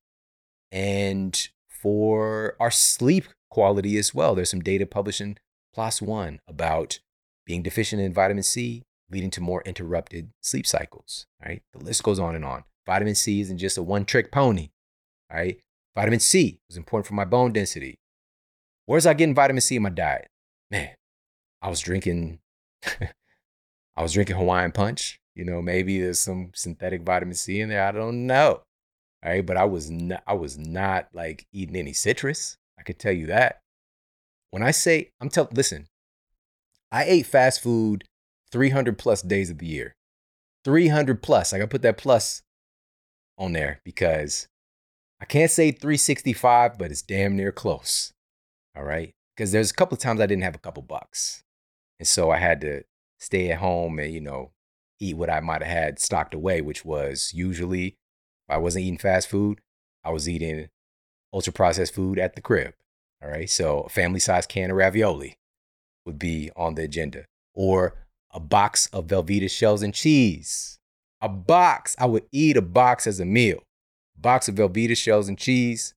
and for our sleep quality as well. There's some data published in PLOS One about being deficient in vitamin C leading to more interrupted sleep cycles. Right? The list goes on and on. Vitamin C isn't just a one-trick pony. Right? Vitamin C is important for my bone density. Where's I getting vitamin C in my diet? Man, I was drinking, (laughs) I was drinking Hawaiian punch. You know, maybe there's some synthetic vitamin C in there. I don't know. All right, but I was not, I was not like eating any citrus. I could tell you that. When I say I'm telling, listen, I ate fast food 300 plus days of the year. 300 plus. I got to put that plus on there because I can't say 365, but it's damn near close. All right. Because there's a couple of times I didn't have a couple bucks. And so I had to stay at home and, you know, eat what I might have had stocked away, which was usually, if I wasn't eating fast food, I was eating ultra processed food at the crib. All right. So a family size can of ravioli would be on the agenda or a box of Velveeta shells and cheese. A box. I would eat a box as a meal. Box of Velveeta shells and cheese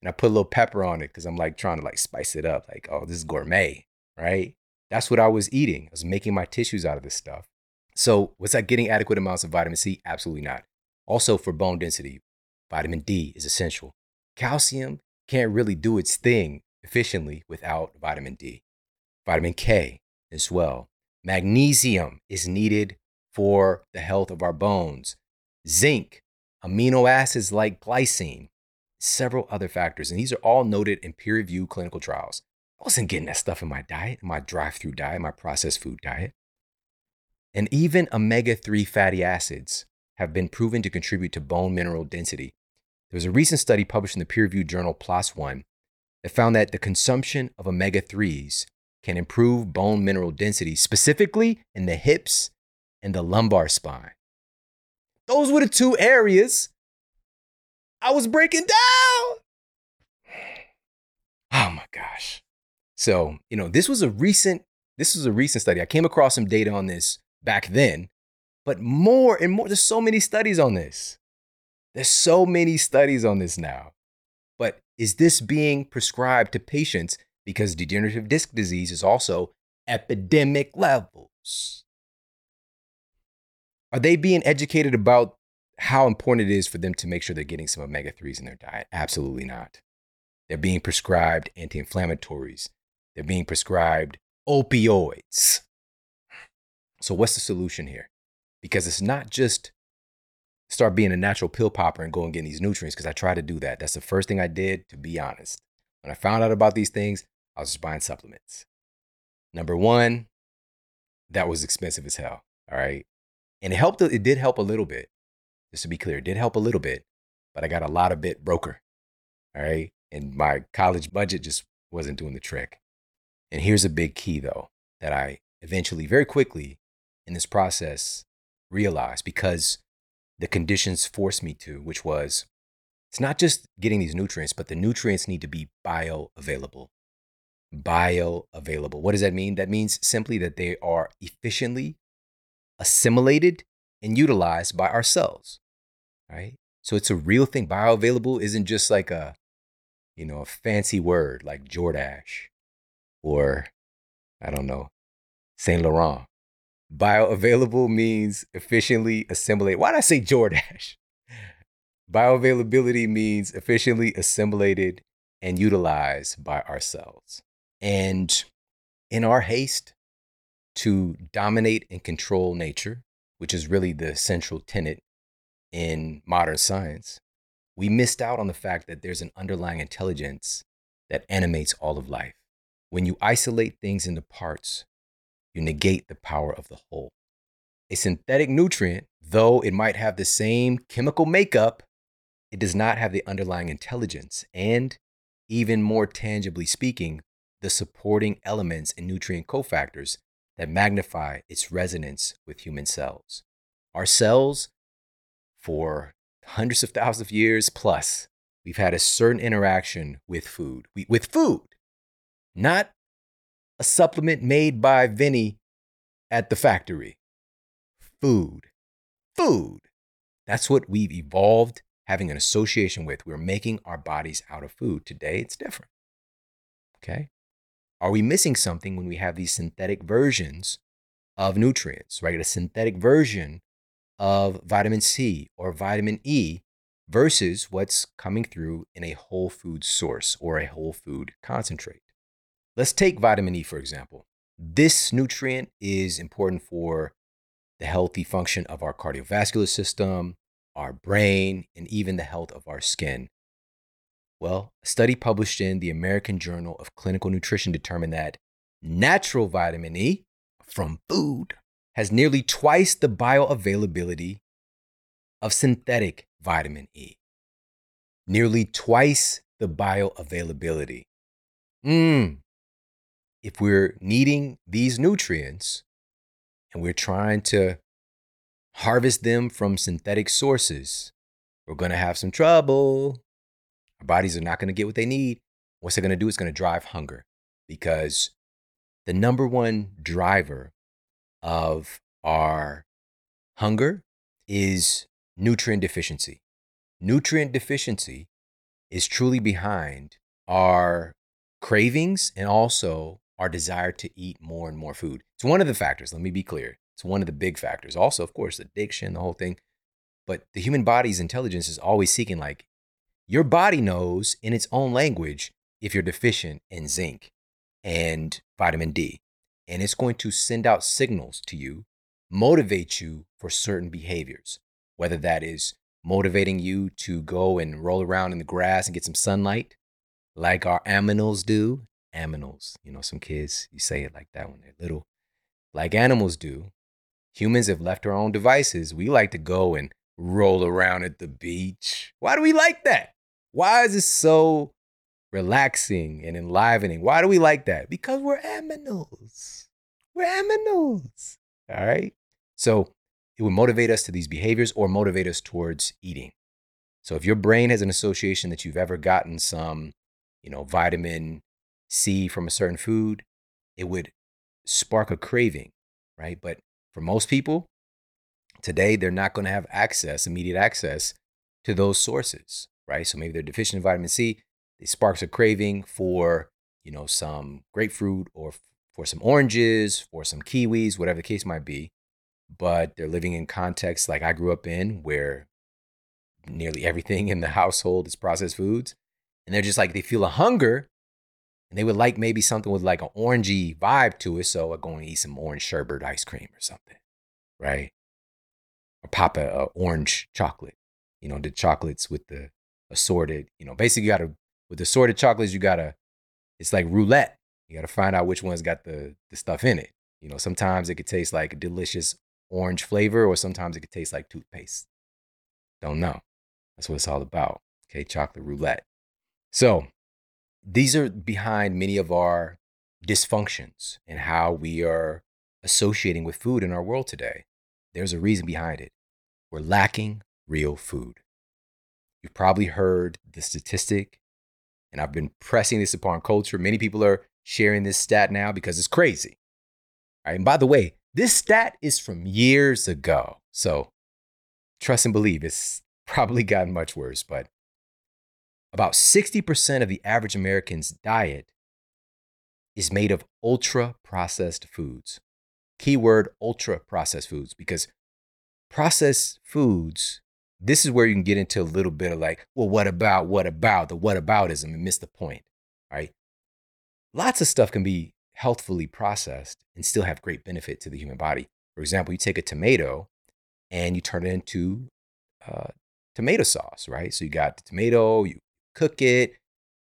and I put a little pepper on it because I'm like trying to like spice it up. Like, oh, this is gourmet, right? That's what I was eating. I was making my tissues out of this stuff. So, was I getting adequate amounts of vitamin C? Absolutely not. Also, for bone density, vitamin D is essential. Calcium can't really do its thing efficiently without vitamin D. Vitamin K as well. Magnesium is needed for the health of our bones. Zinc, amino acids like glycine, several other factors. And these are all noted in peer reviewed clinical trials. I wasn't getting that stuff in my diet, in my drive through diet, my processed food diet. And even omega 3 fatty acids have been proven to contribute to bone mineral density. There was a recent study published in the peer reviewed journal PLOS One that found that the consumption of omega 3s can improve bone mineral density, specifically in the hips and the lumbar spine. Those were the two areas I was breaking down. (sighs) Oh my gosh. So, you know, this was a recent this was a recent study. I came across some data on this back then, but more and more there's so many studies on this. There's so many studies on this now. But is this being prescribed to patients because degenerative disc disease is also epidemic levels? Are they being educated about how important it is for them to make sure they're getting some omega 3s in their diet? Absolutely not. They're being prescribed anti inflammatories, they're being prescribed opioids. So, what's the solution here? Because it's not just start being a natural pill popper and go and get these nutrients, because I try to do that. That's the first thing I did, to be honest. When I found out about these things, I was just buying supplements. Number one, that was expensive as hell. All right. And it helped, it did help a little bit. Just to be clear, it did help a little bit, but I got a lot of bit broker. All right. And my college budget just wasn't doing the trick. And here's a big key though, that I eventually, very quickly in this process, realized because the conditions forced me to, which was it's not just getting these nutrients, but the nutrients need to be bioavailable. Bioavailable. What does that mean? That means simply that they are efficiently assimilated and utilized by our cells. Right? So it's a real thing. Bioavailable isn't just like a, you know, a fancy word like Jordache or I don't know, Saint Laurent. Bioavailable means efficiently assimilate. Why did I say Jordache? (laughs) Bioavailability means efficiently assimilated and utilized by ourselves. And in our haste to dominate and control nature, which is really the central tenet in modern science, we missed out on the fact that there's an underlying intelligence that animates all of life. When you isolate things into parts, you negate the power of the whole. A synthetic nutrient, though it might have the same chemical makeup, it does not have the underlying intelligence and, even more tangibly speaking, the supporting elements and nutrient cofactors that magnify its resonance with human cells. Our cells, for hundreds of thousands of years plus, we've had a certain interaction with food. We, with food, not a supplement made by Vinny at the factory. Food. Food. That's what we've evolved having an association with. We're making our bodies out of food. Today, it's different. Okay? Are we missing something when we have these synthetic versions of nutrients, right? A synthetic version of vitamin C or vitamin E versus what's coming through in a whole food source or a whole food concentrate. Let's take vitamin E, for example. This nutrient is important for the healthy function of our cardiovascular system, our brain, and even the health of our skin. Well, a study published in the American Journal of Clinical Nutrition determined that natural vitamin E from food has nearly twice the bioavailability of synthetic vitamin E. Nearly twice the bioavailability. Mmm. If we're needing these nutrients and we're trying to harvest them from synthetic sources, we're going to have some trouble. Our bodies are not going to get what they need. What's it going to do? It's going to drive hunger because the number one driver of our hunger is nutrient deficiency. Nutrient deficiency is truly behind our cravings and also our desire to eat more and more food. It's one of the factors. Let me be clear. It's one of the big factors. Also, of course, addiction, the whole thing. But the human body's intelligence is always seeking, like, your body knows in its own language if you're deficient in zinc and vitamin D. And it's going to send out signals to you, motivate you for certain behaviors, whether that is motivating you to go and roll around in the grass and get some sunlight, like our aminals do. Aminals, you know, some kids, you say it like that when they're little. Like animals do, humans have left our own devices. We like to go and roll around at the beach. Why do we like that? Why is it so relaxing and enlivening? Why do we like that? Because we're aminals. We're aminals. All right. So it would motivate us to these behaviors or motivate us towards eating. So if your brain has an association that you've ever gotten some, you know, vitamin C from a certain food, it would spark a craving, right? But for most people, today they're not going to have access, immediate access to those sources, right? So maybe they're deficient in vitamin C. it sparks a craving for, you know, some grapefruit or for some oranges, for some kiwis, whatever the case might be. But they're living in contexts like I grew up in where nearly everything in the (laughs) household is processed foods. And they're just like, they feel a hunger and they would like maybe something with like an orangey vibe to it. So I'm going to eat some orange sherbet ice cream or something, right? Or pop a, a orange chocolate, you know, the chocolates with the assorted, you know, basically you got to, with the assorted chocolates, you got to, it's like roulette. You got to find out which one's got the, the stuff in it. You know, sometimes it could taste like a delicious orange flavor, or sometimes it could taste like toothpaste. Don't know. That's what it's all about. Okay, chocolate roulette. So these are behind many of our dysfunctions and how we are associating with food in our world today. There's a reason behind it. We're lacking real food. You've probably heard the statistic, and I've been pressing this upon culture. Many people are sharing this stat now because it's crazy. All right, and by the way, this stat is from years ago. So trust and believe it's (laughs) probably gotten much worse, but about 60% of the average American's diet is made of ultra processed foods. Keyword ultra processed foods, because processed foods, this is where you can get into a little bit of like, well, what about, what about, the what aboutism and miss the point, right? Lots of stuff can be healthfully processed and still have great benefit to the human body. For example, you take a tomato and you turn it into uh, tomato sauce, right? So you got the tomato, you cook it.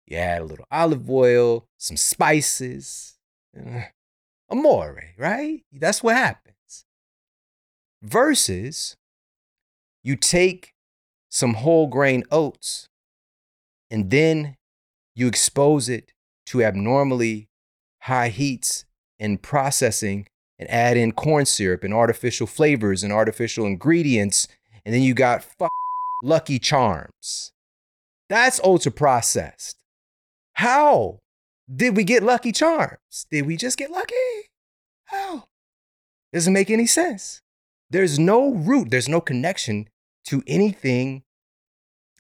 You add a little olive oil, some spices, uh, amore, right? That's what happens. Versus you take some whole grain oats and then you expose it to abnormally high heats and processing and add in corn syrup and artificial flavors and artificial ingredients. And then you got Lucky Charms. That's ultra processed. How did we get Lucky Charms? Did we just get lucky? How? Doesn't make any sense. There's no root, there's no connection to anything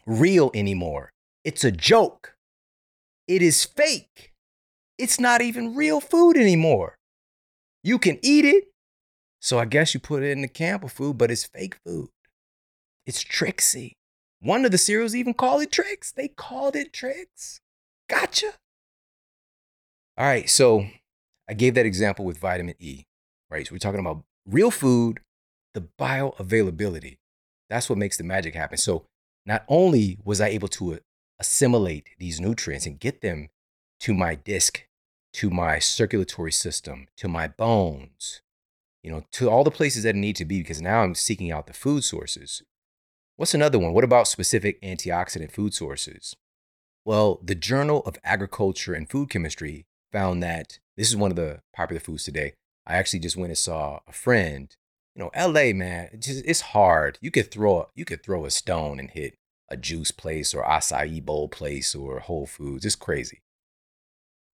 real anymore. It's a joke. It is fake. It's not even real food anymore. You can eat it, so I guess you put it in the camp of food, but it's fake food. It's tricksy. One of the cereals even called it tricks. They called it tricks. Gotcha. All right, so I gave that example with vitamin E, right? So we're talking about real food, the bioavailability. That's what makes the magic happen. So not only was I able to uh, assimilate these nutrients and get them to my disc, to my circulatory system, to my bones, you know, to all the places that need to be, because now I'm seeking out the food sources What's another one? What about specific antioxidant food sources? Well, the Journal of Agriculture and Food Chemistry found that this is one of the popular foods today. I actually just went and saw a friend. You know, LA, man, it's, just, it's hard. You could throw you could throw a stone and hit a juice place or acai bowl place or Whole Foods. It's crazy.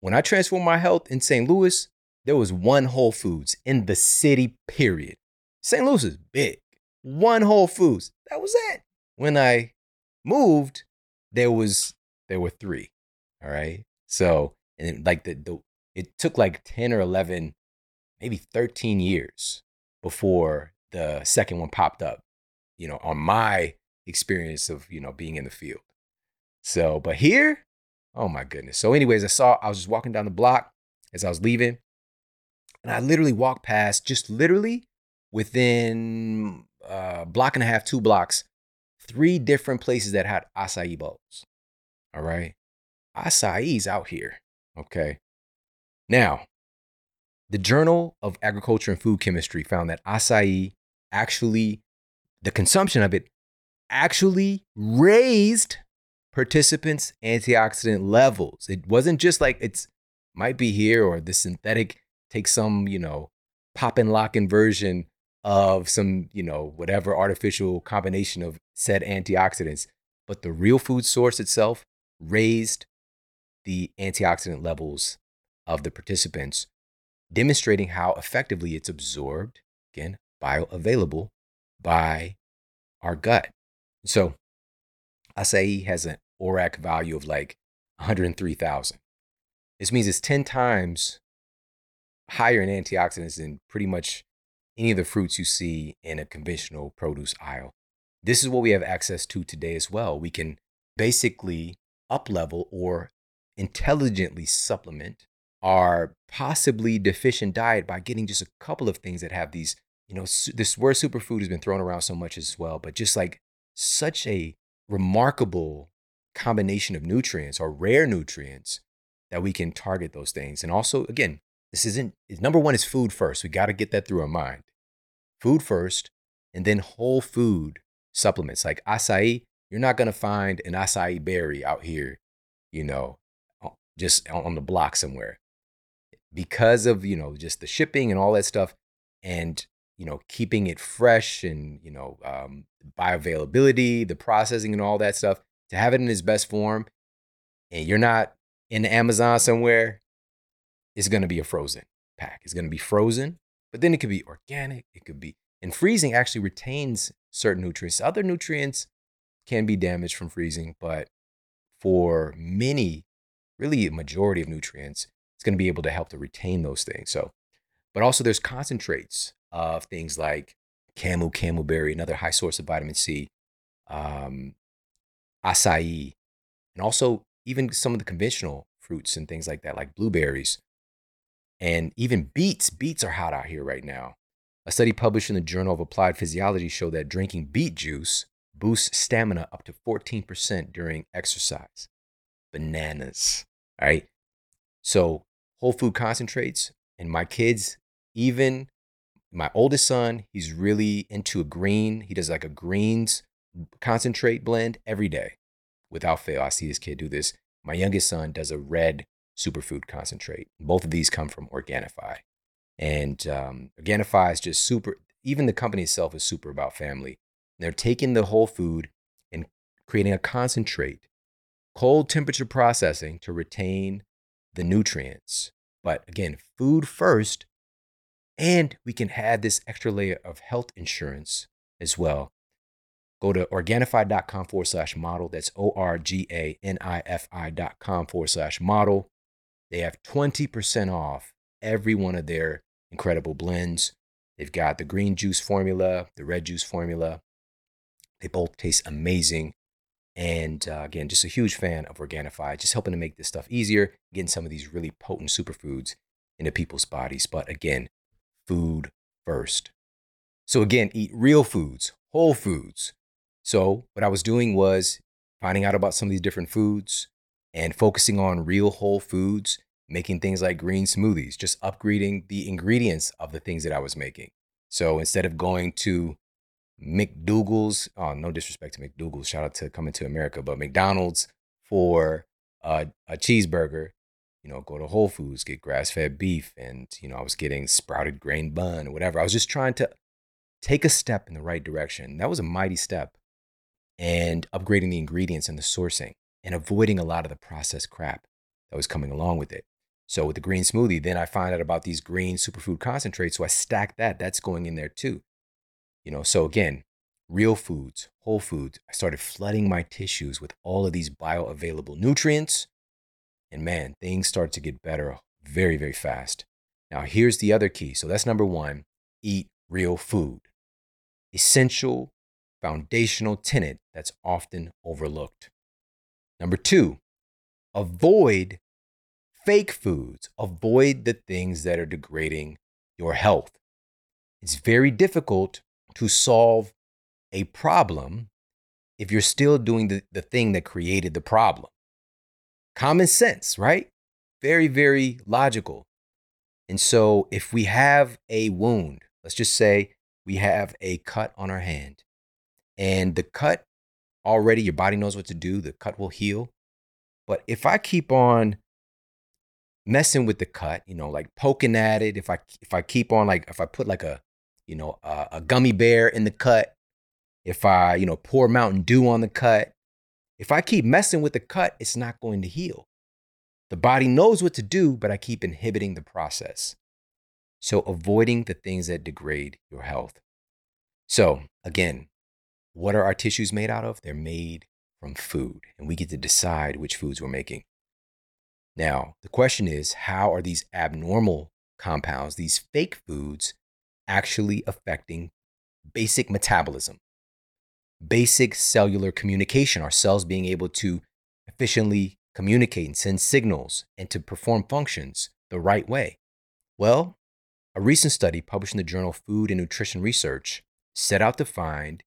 When I transformed my health in St. Louis, there was one Whole Foods in the city, period. St. Louis is big one Whole Foods. That was it. When I moved, there was there were three. All right. So and like the, the it took like 10 or 11, maybe 13 years before the second one popped up, you know, on my experience of, you know, being in the field. So, but here, oh my goodness. So, anyways, I saw I was just walking down the block as I was leaving, and I literally walked past just literally within uh, block and a half, two blocks, three different places that had acai bowls. All right. Acai's out here. Okay. Now, the Journal of Agriculture and Food Chemistry found that acai actually, the consumption of it actually raised participants' antioxidant levels. It wasn't just like it's might be here or the synthetic takes some, you know, pop and lock version of some, you know, whatever artificial combination of said antioxidants, but the real food source itself raised the antioxidant levels of the participants, demonstrating how effectively it's absorbed, again, bioavailable by our gut. So acai has an ORAC value of like 103,000. This means it's 10 times higher in antioxidants than pretty much any of the fruits you see in a conventional produce aisle. This is what we have access to today as well. We can basically uplevel or intelligently supplement our possibly deficient diet by getting just a couple of things that have these, you know, su- this word superfood has been thrown around so much as well, but just like such a remarkable combination of nutrients or rare nutrients that we can target those things. And also, again, this isn't number one is food first. We got to get that through our mind. Food first, and then whole food supplements like acai. You're not going to find an acai berry out here, you know, just on the block somewhere because of, you know, just the shipping and all that stuff and, you know, keeping it fresh and, you know, um, bioavailability, the processing and all that stuff to have it in its best form. And you're not in Amazon somewhere, it's going to be a frozen pack. It's going to be frozen, but then it could be organic. It could be, and freezing actually retains certain nutrients. Other nutrients can be damaged from freezing, but for many, really a majority of nutrients, it's going to be able to help to retain those things. So, but also there's concentrates of things like camu, camelberry, another high source of vitamin C, um, acai, and also even some of the conventional fruits and things like that, like blueberries and even beets. Beets are hot out here right now. A study published in the Journal of Applied Physiology showed that drinking beet juice boosts stamina up to 14% during exercise. Bananas, right? So, whole food concentrates, and my kids, even my oldest son, he's really into a green. He does like a greens concentrate blend every day without fail. I see this kid do this. My youngest son does a red superfood concentrate. Both of these come from Organifi. And um, Organifi is just super, even the company itself is super about family. They're taking the whole food and creating a concentrate, cold temperature processing to retain the nutrients. But again, food first. And we can add this extra layer of health insurance as well. Go to Organifi.com forward slash model. That's O R G A N I F I.com forward slash model. They have 20% off every one of their incredible blends. They've got the green juice formula, the red juice formula. They both taste amazing. And uh, again, just a huge fan of Organifi, just helping to make this stuff easier, getting some of these really potent superfoods into people's bodies. But again, food first. So again, eat real foods, whole foods. So what I was doing was finding out about some of these different foods and focusing on real whole foods making things like green smoothies, just upgrading the ingredients of the things that I was making. So instead of going to McDowell's, oh, no disrespect to McDowell's, shout out to Coming to America, but McDonald's for a, a cheeseburger, you know, go to Whole Foods, get grass fed beef. And, you know, I was getting sprouted grain bun or whatever. I was just trying to take a step in the right direction. That was a mighty step. And upgrading the ingredients and the sourcing and avoiding a lot of the processed crap that was coming along with it. So with the green smoothie, then I find out about these green superfood concentrates. So I stack that. That's going in there too. You know, so again, real foods, whole foods. I started flooding my tissues with all of these bioavailable nutrients. And man, things start to get better very, very fast. Now, here's the other key. So that's number one eat real food. Essential, foundational tenet that's often overlooked. Number two, avoid fake foods. Avoid the things that are degrading your health. It's very difficult to solve a problem if you're still doing the, the thing that created the problem. Common sense, right? Very, very logical. And so if we have a wound, let's just say we have a cut on our hand, and the cut already, your body knows what to do, the cut will heal. But if I keep on messing with the cut, you know, like poking at it. If I if I keep on like if I put like a you know a, a gummy bear in the cut, if I you know pour Mountain Dew on the cut, if I keep messing with the cut, it's not going to heal. The body knows what to do, but I keep inhibiting the process. So avoiding the things that degrade your health. So again, what are our tissues made out of? They're made from food, and we get to decide which foods we're making. Now, the question is how are these abnormal compounds, these fake foods, actually affecting basic metabolism, basic cellular communication, our cells being able to efficiently communicate and send signals and to perform functions the right way? Well, a recent study published in the journal Food and Nutrition Research set out to find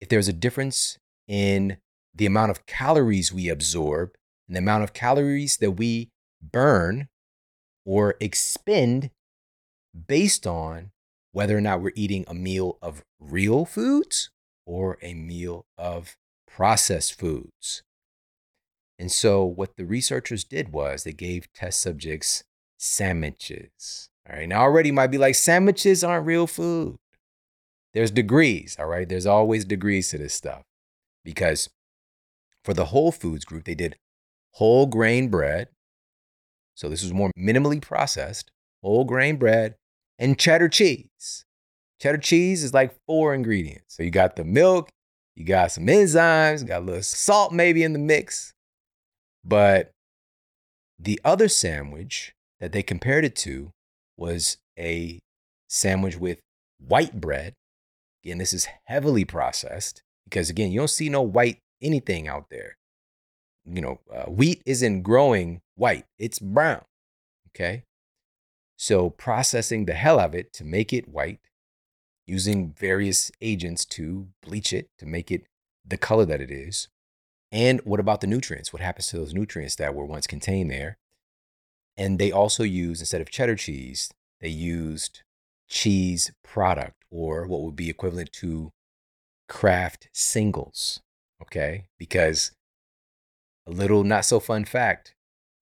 if there's a difference in the amount of calories we absorb and the amount of calories that we burn or expend based on whether or not we're eating a meal of real foods or a meal of processed foods. And so, what the researchers did was they gave test subjects sandwiches. All right. Now, already might be like, sandwiches aren't real food. There's degrees. All right. There's always degrees to this stuff. Because for the whole foods group, they did whole grain bread. So, this was more minimally processed, whole grain bread, and cheddar cheese. Cheddar cheese is like four ingredients. So, you got the milk, you got some enzymes, got a little salt maybe in the mix. But the other sandwich that they compared it to was a sandwich with white bread. Again, this is heavily processed because, again, you don't see no white anything out there. You know, uh, wheat isn't growing white, it's brown. Okay. So, processing the hell out of it to make it white, using various agents to bleach it to make it the color that it is. And what about the nutrients? What happens to those nutrients that were once contained there? And they also used, instead of cheddar cheese, they used cheese product or what would be equivalent to Kraft singles. Okay. Because a little not so fun fact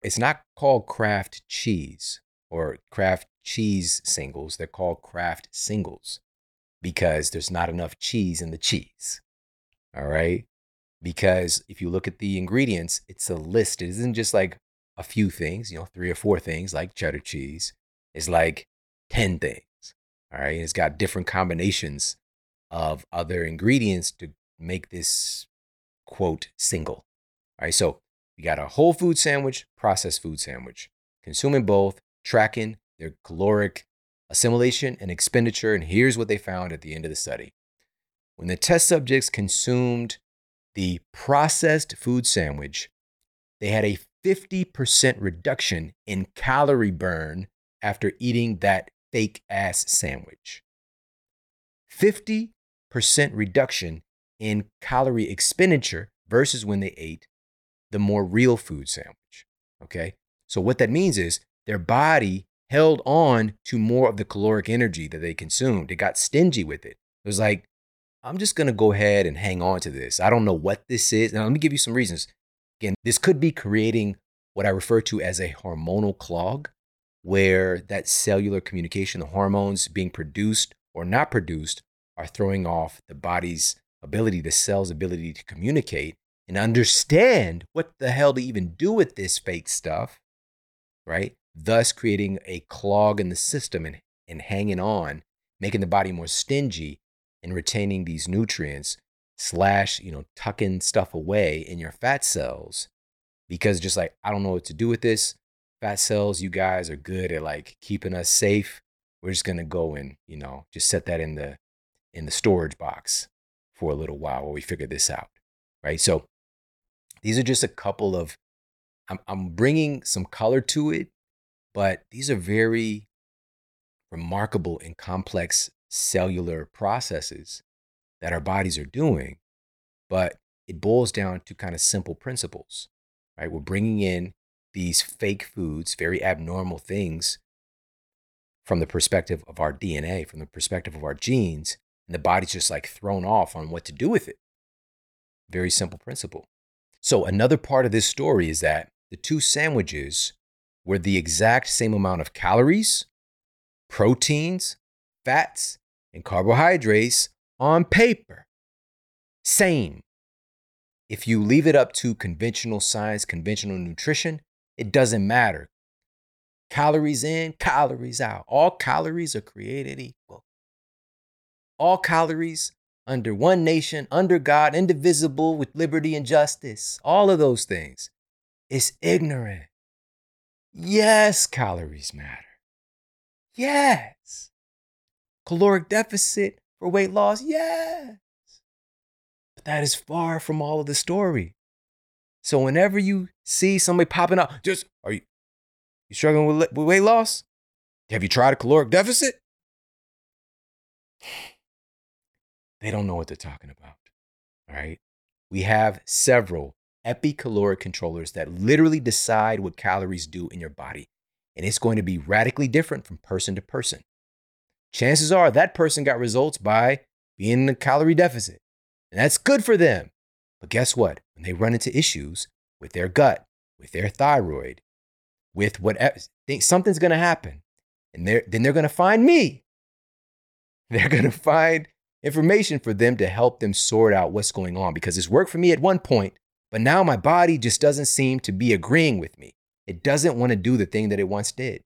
it's not called Kraft cheese or Kraft cheese singles. They're called Kraft singles because there's not enough cheese in the cheese. All right. Because if you look at the ingredients, it's a list. It isn't just like a few things, you know, three or four things like cheddar cheese. It's like 10 things. All right. It's got different combinations of other ingredients to make this quote single. All right. So you got a whole food sandwich, processed food sandwich, consuming both, tracking their caloric assimilation and expenditure. And here's what they found at the end of the study. When the test subjects consumed the processed food sandwich, they had a 50% reduction in calorie burn after eating that fake ass sandwich. 50% reduction in calorie expenditure versus when they ate the more real food sandwich. Okay. So, what that means is their body held on to more of the caloric energy that they consumed. It got stingy with it. It was like, I'm just going to go ahead and hang on to this. I don't know what this is. Now, let me give you some reasons. Again, this could be creating what I refer to as a hormonal clog, where that cellular communication, the hormones being produced or not produced, are throwing off the body's ability, the cell's ability to communicate and understand what the hell to even do with this fake stuff, right? Thus creating a clog in the system and, and hanging on, making the body more stingy in retaining these nutrients slash you know tucking stuff away in your fat cells because just like i don't know what to do with this fat cells you guys are good at like keeping us safe we're just going to go and you know just set that in the in the storage box for a little while while we figure this out right so these are just a couple of i'm, I'm bringing some color to it but these are very remarkable and complex cellular processes that our bodies are doing, but it boils down to kind of simple principles, right? We're bringing in these fake foods, very abnormal things from the perspective of our DNA, from the perspective of our genes, and the body's just like thrown off on what to do with it. Very simple principle. So, another part of this story is that the two sandwiches were the exact same amount of calories, proteins, fats, and carbohydrates on paper. Same. If you leave it up to conventional science, conventional nutrition, it doesn't matter. Calories in, calories out. All calories are created equal. All calories under one nation, under God, indivisible with liberty and justice. All of those things. It's ignorant. Yes, calories matter. Yes. Caloric deficit for weight loss? Yes. But that is far from all of the story. So whenever you see somebody popping up, just are you you struggling with, with weight loss? Have you tried a caloric deficit? (sighs) They don't know what they're talking about. All right. We have several epicaloric controllers that literally decide what calories do in your body. And it's going to be radically different from person to person. Chances are that person got results by being in a calorie deficit. And that's good for them. But guess what? When they run into issues with their gut, with their thyroid, with whatever, think something's going to happen. And they're, then they're going to find me. (laughs) They're going to find information for them to help them sort out what's going on because it's worked for me at one point, but now my body just doesn't seem to be agreeing with me. It doesn't want to do the thing that it once did.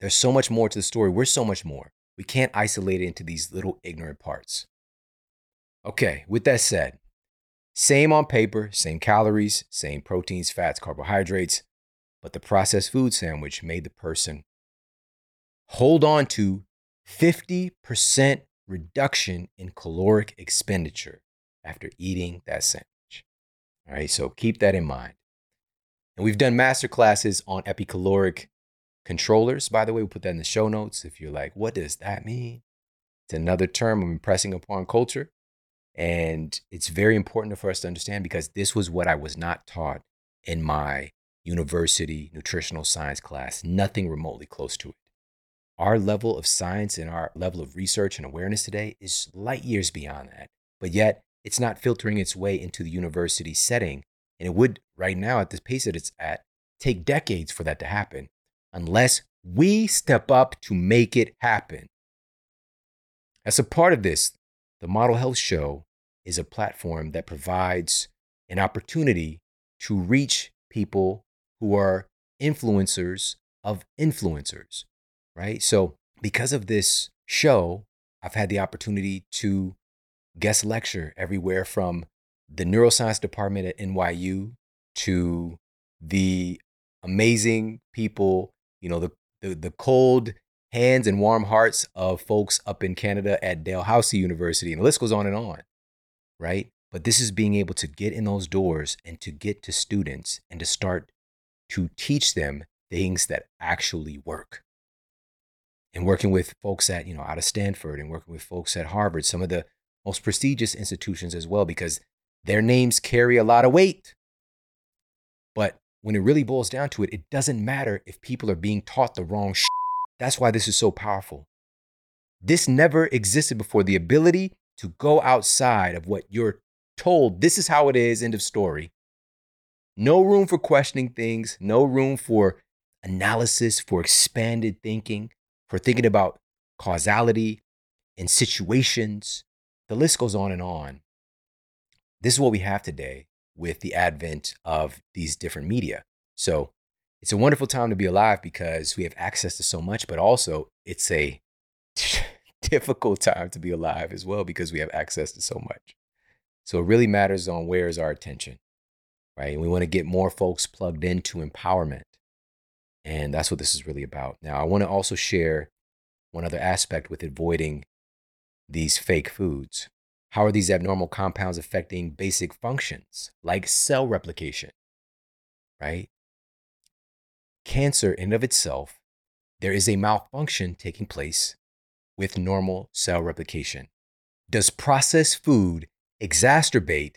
There's so much more to the story. We're so much more. We can't isolate it into these little ignorant parts. Okay, with that said, same on paper, same calories, same proteins, fats, carbohydrates, but the processed food sandwich made the person hold on to 50% reduction in caloric expenditure after eating that sandwich. All right, so keep that in mind. And we've done master classes on epicaloric controllers. By the way, we'll put that in the show notes if you're like, what does that mean? It's another term of impressing upon culture. And it's very important for us to understand because this was what I was not taught in my university nutritional science class, nothing remotely close to it. Our level of science and our level of research and awareness today is light years beyond that. But yet, it's not filtering its way into the university setting. And it would, right now, at the pace that it's at, take decades for that to happen unless we step up to make it happen. As a part of this, the Model Health Show is a platform that provides an opportunity to reach people who are influencers of influencers, right? So, because of this show, I've had the opportunity to guest lecture everywhere from the neuroscience department at NYU to the amazing people, you know, the, the, the cold hands and warm hearts of folks up in Canada at Dalhousie University. And the list goes on and on, right? But this is being able to get in those doors and to get to students and to start to teach them things that actually work. And working with folks at, you know, out of Stanford and working with folks at Harvard, some of the most prestigious institutions as well, because their names carry a lot of weight. But when it really boils down to it, it doesn't matter if people are being taught the wrong shit. That's why this is so powerful. This never existed before. The ability to go outside of what you're told, this is how it is, end of story. No room for questioning things, no room for analysis, for expanded thinking, for thinking about causality and situations the list goes on and on. This is what we have today with the advent of these different media. So it's a wonderful time to be alive because we have access to so much, but also it's a (laughs) difficult time to be alive as well because we have access to so much. So it really matters on where is our attention, right? And we want to get more folks plugged into empowerment. And that's what this is really about. Now, I want to also share one other aspect with avoiding these fake foods? How are these abnormal compounds affecting basic functions like cell replication? Right? Cancer, in of itself, there is a malfunction taking place with normal cell replication. Does processed food exacerbate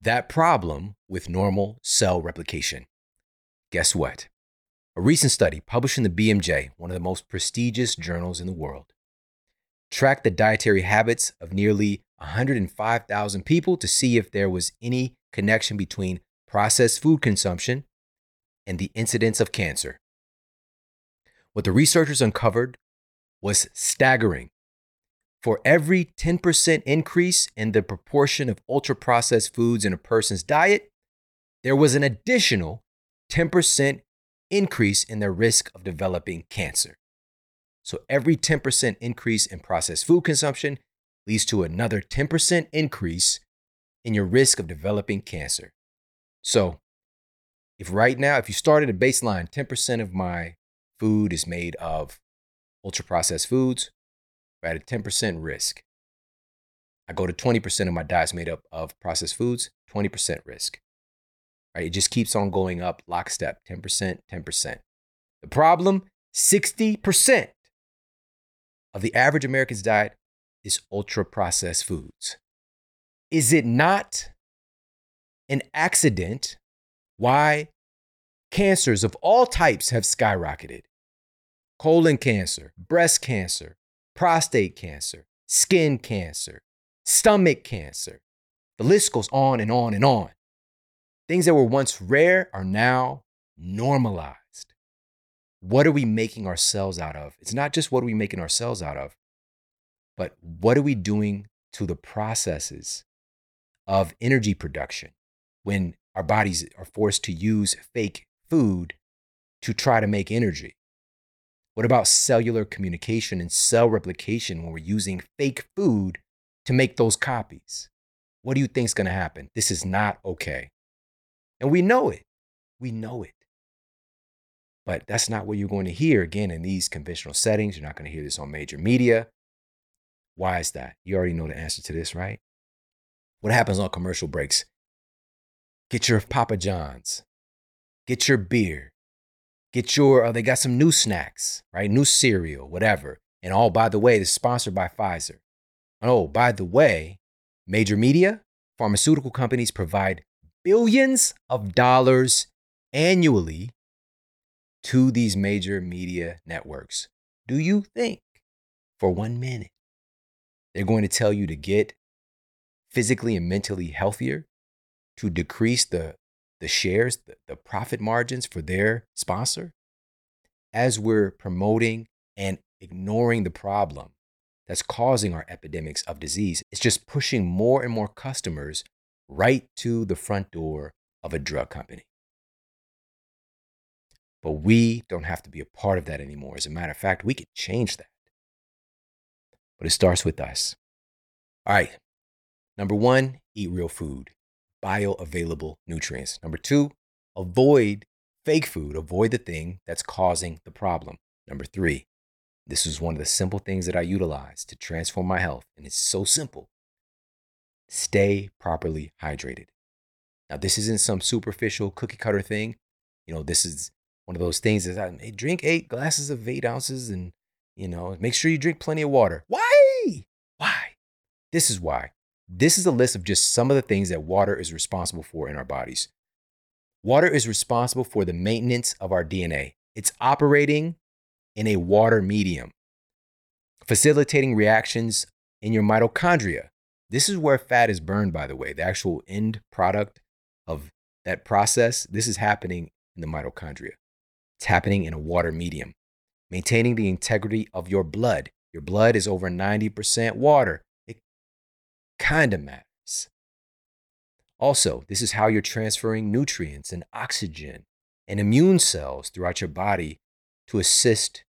that problem with normal cell replication? Guess what? A recent study published in the BMJ, one of the most prestigious journals in the world, tracked the dietary habits of nearly 105,000 people to see if there was any connection between processed food consumption and the incidence of cancer. What the researchers uncovered was staggering. For every 10% increase in the proportion of ultra processed foods in a person's diet, there was an additional 10% increase in their risk of developing cancer. So every 10% increase in processed food consumption leads to another 10% increase in your risk of developing cancer. So if right now, if you started a baseline, 10% of my food is made of ultra processed foods, we're at a 10% risk. I go to 20% of my diet's made up of processed foods, 20% risk. Right? It just keeps on going up lockstep 10%, 10%. The problem 60% of the average American's diet is ultra processed foods. Is it not an accident why cancers of all types have skyrocketed? Colon cancer, breast cancer, prostate cancer, skin cancer, stomach cancer. The list goes on and on and on. Things that were once rare are now normalized. What are we making ourselves out of? It's not just what are we making ourselves out of, but what are we doing to the processes of energy production when our bodies are forced to use fake food to try to make energy? What about cellular communication and cell replication when we're using fake food to make those copies? What do you think is going to happen? This is not okay. And we know it. We know it. But that's not what you're going to hear again in these conventional settings. You're not going to hear this on major media. Why is that? You already know the answer to this, right? What happens on commercial breaks? Get your Papa John's, get your beer, get your, uh, they got some new snacks, right? New cereal, whatever. And oh, by the way, this is sponsored by Pfizer. Oh, by the way, major media, pharmaceutical companies provide billions of dollars annually to these major media networks. Do you think for one minute they're going to tell you to get physically and mentally healthier to decrease the, the shares, the, the profit margins for their sponsor? As we're promoting and ignoring the problem that's causing our epidemics of disease, it's just pushing more and more customers right to the front door of a drug company. But we don't have to be a part of that anymore. As a matter of fact, we can change that. But it starts with us. All right. Number one, eat real food, bioavailable nutrients. Number two, avoid fake food, avoid the thing that's causing the problem. Number three, this is one of the simple things that I utilize to transform my health. And it's so simple stay properly hydrated. Now, this isn't some superficial cookie cutter thing. You know, this is one of those things that hey, drink eight glasses of eight ounces and, you know, make sure you drink plenty of water. Why? Why? This is why. This is a list of just some of the things that water is responsible for in our bodies. Water is responsible for the maintenance of our DNA. It's operating in a water medium, facilitating reactions in your mitochondria. This is where fat is burned, by the way, the actual end product of that process. This is happening in the mitochondria. It's happening in a water medium. Maintaining the integrity of your blood. Your blood is over 90% water. Kind of matters. Also, this is how you're transferring nutrients and oxygen and immune cells throughout your body to assist,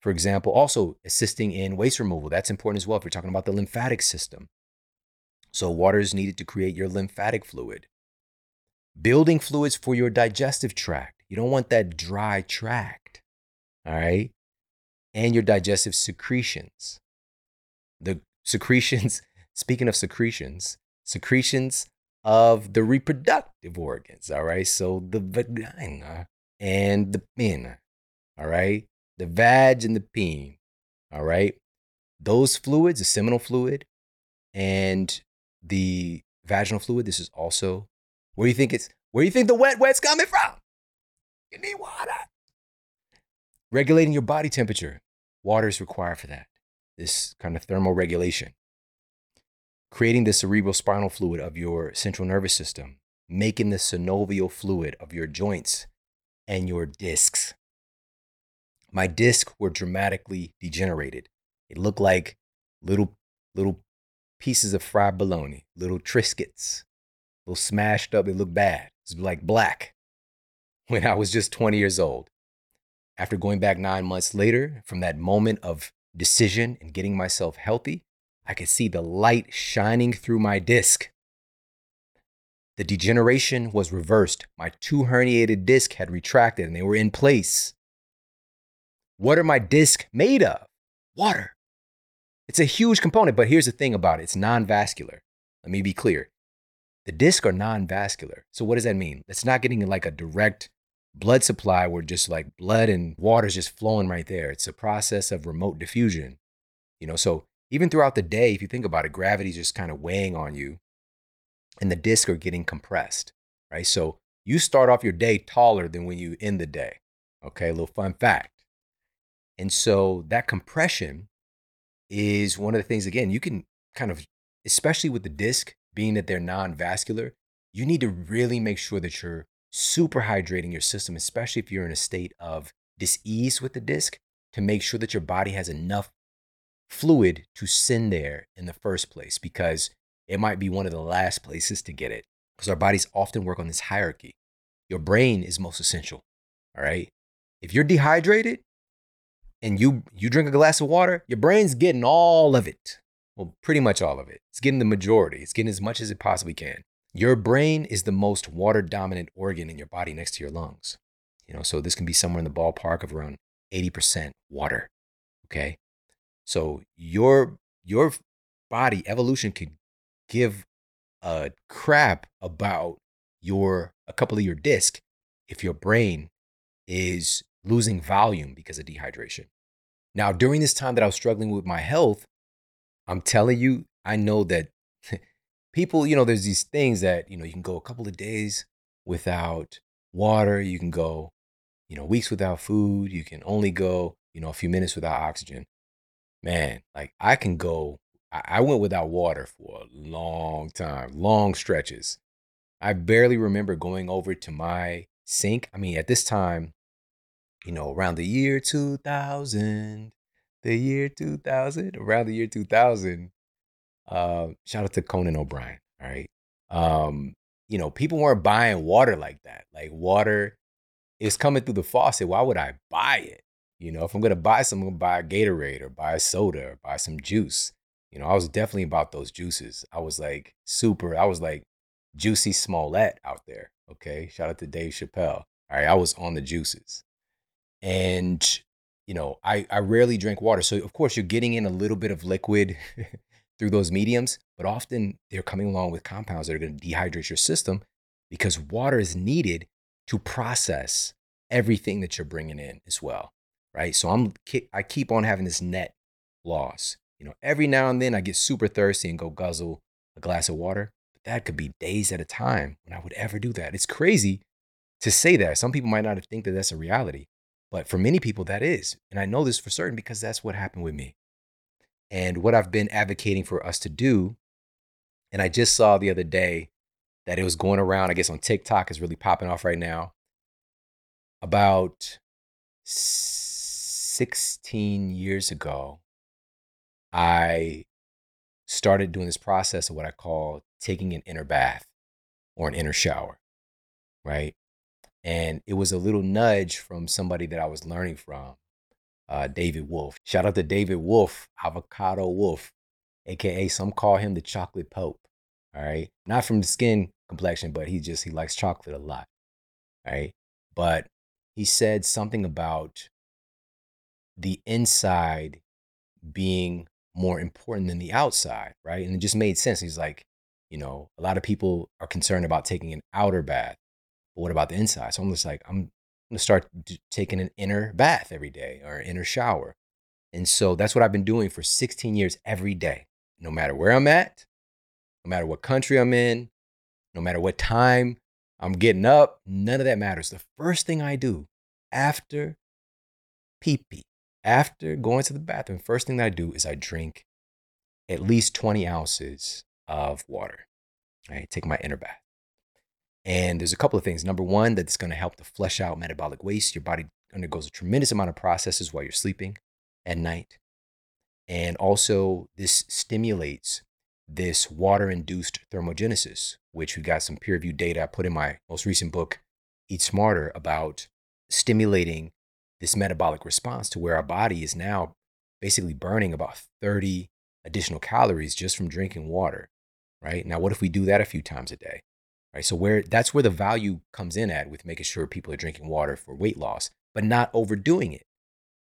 for example, also assisting in waste removal. That's important as well if you're talking about the lymphatic system. So, water is needed to create your lymphatic fluid. Building fluids for your digestive tract. You don't want that dry tract. All right. And your digestive secretions. The secretions, speaking of secretions, secretions of the reproductive organs. All right. So the vagina and the pinna. All right. The vag and the peen. All right. Those fluids, the seminal fluid and the vaginal fluid, this is also where do you think it's where do you think the wet wet's coming from? You need water. Regulating your body temperature. Water is required for that. This kind of thermal regulation. Creating the cerebral spinal fluid of your central nervous system. Making the synovial fluid of your joints and your discs. My discs were dramatically degenerated. It looked like little, little pieces of fried bologna, little Triscuits, little smashed up. It looked bad. It's like black (laughs) when I was just 20 years old. After going back nine months later, from that moment of decision and getting myself healthy, I could see the light shining through my disc. The degeneration was reversed. My two herniated discs had retracted and they were in place. What are my discs made of? Water. It's a huge component, but here's the thing about it it's non vascular. Let me be clear. The discs are non vascular. So, what does that mean? It's not getting like a direct blood supply where just like blood and water is just flowing right there. It's a process of remote diffusion. You know, so even throughout the day, if you think about it, gravity's just kind of weighing on you and the discs are getting compressed, right? So you start off your day taller than when you end the day. Okay, a little fun fact. And so that compression is one of the things, again, you can kind of, especially with the disc, being that they're non vascular, you need to really make sure that you're super hydrating your system, especially if you're in a state of dis-ease with the disc, to make sure that your body has enough fluid to send there in the first place because it might be one of the last places to get it. Because our bodies often work on this hierarchy. Your brain is most essential. All right. If you're dehydrated and you you drink a glass of water, your brain's getting all of it. Well, pretty much all of it. It's getting the majority. It's getting as much as it possibly can. Your brain is the most water dominant organ in your body next to your lungs. You know, so this can be somewhere in the ballpark of around 80% water. Okay. So your your body evolution could give a crap about your a couple of your disc if your brain is losing volume because of dehydration. Now, during this time that I was struggling with my health, I'm telling you, I know that (laughs) people, you know, there's these things that, you know, you can go a couple of days without water, you can go, you know, weeks without food, you can only go, you know, a few minutes without oxygen. Man, like I can go, I went without water for a long time, long stretches. I barely remember going over to my sink. I mean, at this time, you know, around the year 2000, the year 2000, around the year 2000, uh, shout out to Conan O'Brien. All right. Um, you know, people weren't buying water like that. Like water is coming through the faucet. Why would I buy it? You know, if I'm gonna buy some, I'm gonna buy a Gatorade or buy a soda or buy some juice. You know, I was definitely about those juices. I was like super, I was like Jussie Smollett out there. Okay. Shout out to Dave Chappelle. All right. I was on the juices. And, you know, I, I rarely drink water. So of course you're getting in a little bit of liquid (laughs) through those mediums, but often they're coming along with compounds that are going to dehydrate your system because water is needed to process everything that you're bringing in as well, right? So I'm I keep on having this net loss. You know, every now and then I get super thirsty and go guzzle a glass of water, but that could be days at a time when I would ever do that. It's crazy to say that. Some people might not think that that's a reality, but for many people that is. And I know this for certain because that's what happened with me and what I've been advocating for us to do. And I just saw the other day that it was going around, I guess on TikTok is really popping off right now. About 16 years ago, I started doing this process of what I call taking an inner bath or an inner shower, right? And it was a little nudge from somebody that I was learning from uh, David Wolfe. Shout out to David Wolfe, Avocado Wolfe, aka some call him the chocolate pope. All right. Not from the skin complexion, but he just he likes chocolate a lot. Right. But he said something about the inside being more important than the outside, right? And it just made sense. He's like, you know, a lot of people are concerned about taking an outer bath, but what about the inside? So I'm just like, I'm gonna start d- taking an inner bath every day or inner shower. And so that's what I've been doing for 16 years every day, no matter where I'm at, no matter what country I'm in, no matter what time I'm getting up, none of that matters. The first thing I do after pee pee, after going to the bathroom, first thing that I do is I drink at least 20 ounces of water. I take my inner bath. And there's a couple of things. Number one, that it's going to help to flush out metabolic waste. Your body undergoes a tremendous amount of processes while you're sleeping at night. And also, this stimulates this water induced thermogenesis, which we got some peer reviewed data I put in my most recent book, Eat Smarter, about stimulating this metabolic response to where our body is now basically burning about 30 additional calories just from drinking water, right? Now, what if we do that a few times a day? Right. So where that's where the value comes in at with making sure people are drinking water for weight loss, but not overdoing it.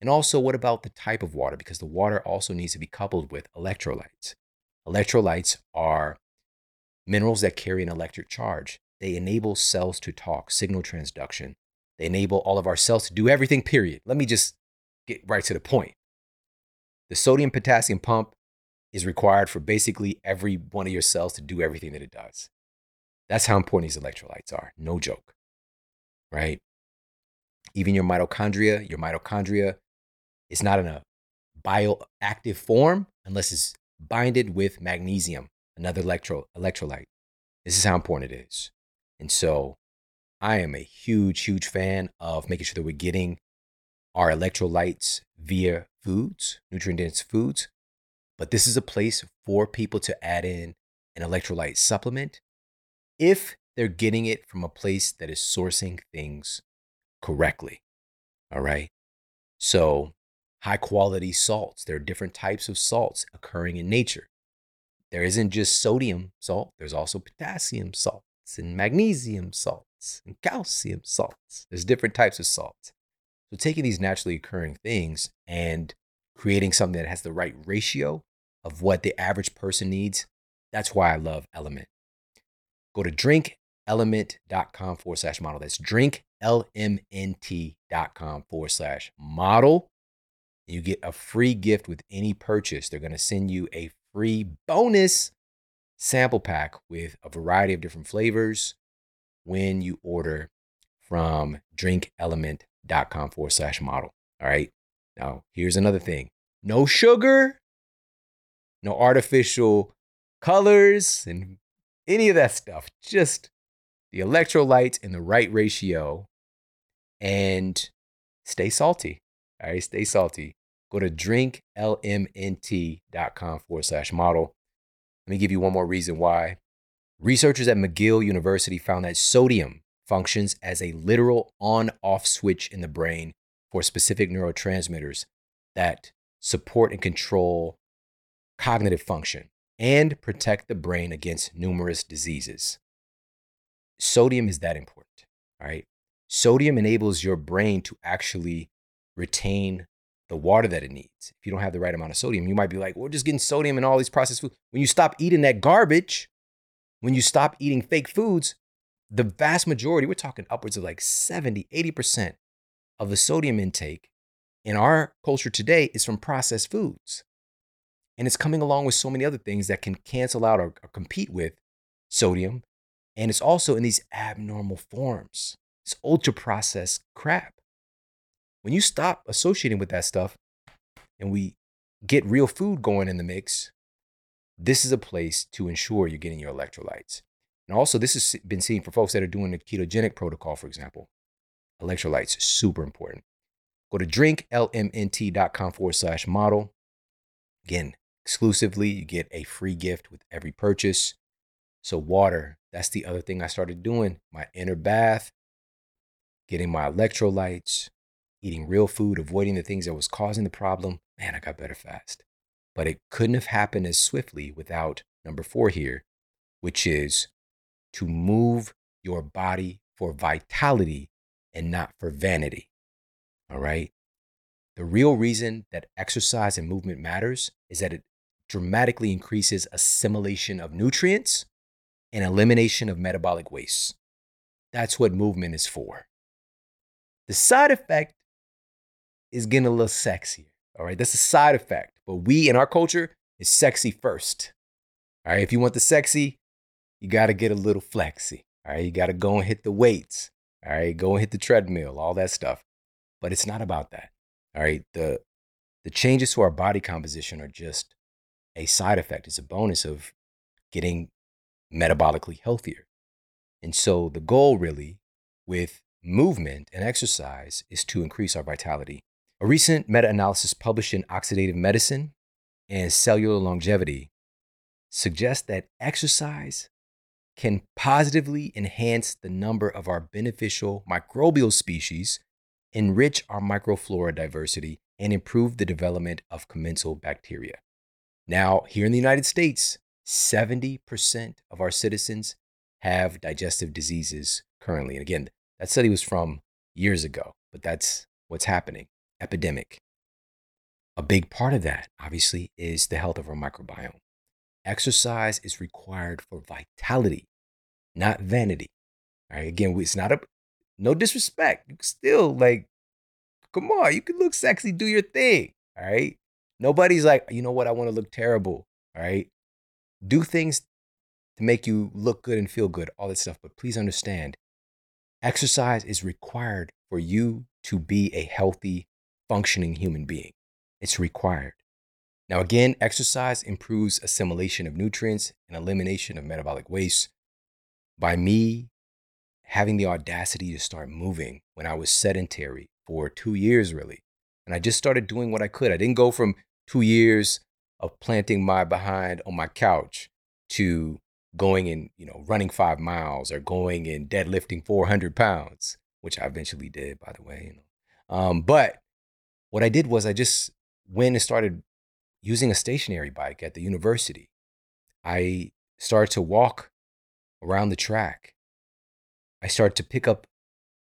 And also, what about the type of water? Because the water also needs to be coupled with electrolytes. Electrolytes are minerals that carry an electric charge. They enable cells to talk, signal transduction. They enable all of our cells to do everything, period. Let me just get right to the point. The sodium potassium pump is required for basically every one of your cells to do everything that it does. That's how important these electrolytes are. No joke. Right? Even your mitochondria, your mitochondria is not in a bioactive form unless it's binded with magnesium, another electro, electrolyte. This is how important it is. And so I am a huge, huge fan of making sure that we're getting our electrolytes via foods, nutrient dense foods. But this is a place for people to add in an electrolyte supplement if they're getting it from a place that is sourcing things correctly. All right. So, high quality salts, there are different types of salts occurring in nature. There isn't just sodium salt, there's also potassium salts and magnesium salts and calcium salts. There's different types of salts. So, taking these naturally occurring things and creating something that has the right ratio of what the average person needs, that's why I love LMNT. Go to drinklmnt.com forward slash model. That's drinklmnt.com forward slash model. You get a free gift with any purchase. They're going to send you a free bonus sample pack with a variety of different flavors when you order from drinklmnt.com forward slash model. All right. Now, here's another thing no sugar, no artificial colors, and any of that stuff. Just the electrolytes in the right ratio and stay salty. All right. Stay salty. Go to drinklmnt.com forward slash model. Let me give you one more reason why. Researchers at McGill University found that sodium functions as a literal on off switch in the brain for specific neurotransmitters that support and control cognitive function and protect the brain against numerous diseases. Sodium is that important, right? Sodium enables your brain to actually retain the water that it needs. If you don't have the right amount of sodium, you might be like, we're just getting sodium in all these processed foods. When you stop eating that garbage, when you stop eating fake foods, the vast majority, we're talking upwards of like 70, 80% of the sodium intake in our culture today is from processed foods. And it's coming along with so many other things that can cancel out or, or compete with sodium. And it's also in these abnormal forms, it's ultra processed crap. When you stop associating with that stuff and we get real food going in the mix, this is a place to ensure you're getting your electrolytes. And also, this has been seen for folks that are doing the ketogenic protocol, for example. Electrolytes, super important. Go to drinklmnt.com forward slash model. Again, exclusively, you get a free gift with every purchase. So, water, that's the other thing I started doing. My inner bath, getting my electrolytes, eating real food, avoiding the things that was causing the problem. Man, I got better fast. But it couldn't have happened as swiftly without number four here, which is to move your body for vitality and not for vanity. All right. The real reason that exercise and movement matters is that it dramatically increases assimilation of nutrients and elimination of metabolic waste. That's what movement is for. The side effect is getting a little sexier. All right. That's a side effect. But we in our culture is sexy first. All right. If you want the sexy, you got to get a little flexy. All right. You got to go and hit the weights. All right. Go and hit the treadmill, all that stuff. But it's not about that. All right. The, the changes to our body composition are just a side effect, it's a bonus of getting metabolically healthier. And so the goal really with movement and exercise is to increase our vitality. A recent meta analysis published in Oxidative Medicine and Cellular Longevity suggests that exercise can positively enhance the number of our beneficial microbial species, enrich our microflora diversity, and improve the development of commensal bacteria. Now, here in the United States, 70% of our citizens have digestive diseases currently. And again, that study was from years ago, but that's what's happening epidemic. A big part of that, obviously, is the health of our microbiome. Exercise is required for vitality, not vanity. All right. Again, it's not a no disrespect. You can still like, come on, you can look sexy, do your thing. All right. Nobody's like, you know what, I want to look terrible. All right. Do things to make you look good and feel good, all that stuff. But please understand, exercise is required for you to be a healthy, functioning human being. It's required. Now, again, exercise improves assimilation of nutrients and elimination of metabolic waste. By me having the audacity to start moving when I was sedentary for two years, really, and I just started doing what I could. I didn't go from two years of planting my behind on my couch to going and you know running five miles or going and deadlifting 400 pounds which i eventually did by the way you know um, but what i did was i just went and started using a stationary bike at the university i started to walk around the track i started to pick up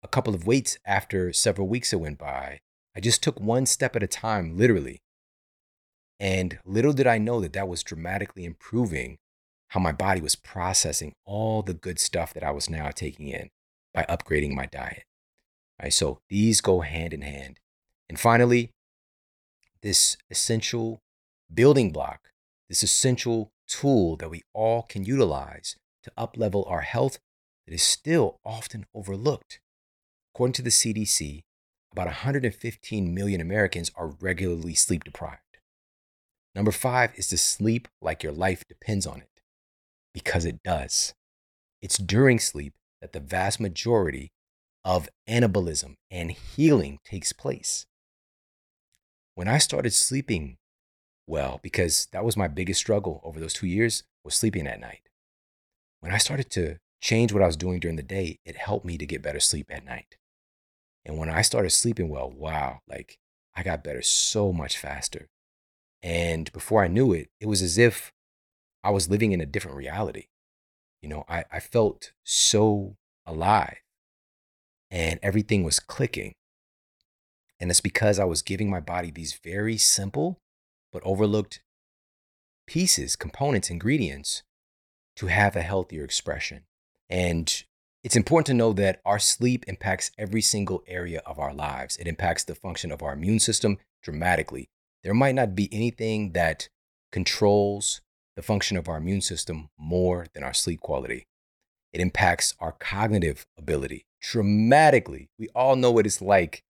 a couple of weights after several weeks that went by i just took one step at a time literally and little did i know that that was dramatically improving how my body was processing all the good stuff that I was now taking in by upgrading my diet. Right, so these go hand in hand. And finally, this essential building block, this essential tool that we all can utilize to uplevel our health that is still often overlooked. According to the CDC, about 115 million Americans are regularly sleep deprived. Number five is to sleep like your life depends on it because it does. It's during sleep that the vast majority of anabolism and healing takes place. When I started sleeping well, because that was my biggest struggle over those two years, was sleeping at night. When I started to change what I was doing during the day, it helped me to get better sleep at night. And when I started sleeping well, wow, like I got better so much faster. And before I knew it, it was as if I was living in a different reality. You know, I, I felt so alive and everything was clicking. And it's because I was giving my body these very simple but overlooked pieces, components, ingredients to have a healthier expression. And it's important to know that our sleep impacts every single area of our lives. It impacts the function of our immune system dramatically. There might not be anything that controls the function of our immune system more than our sleep quality. It impacts our cognitive ability dramatically. We all know what it's like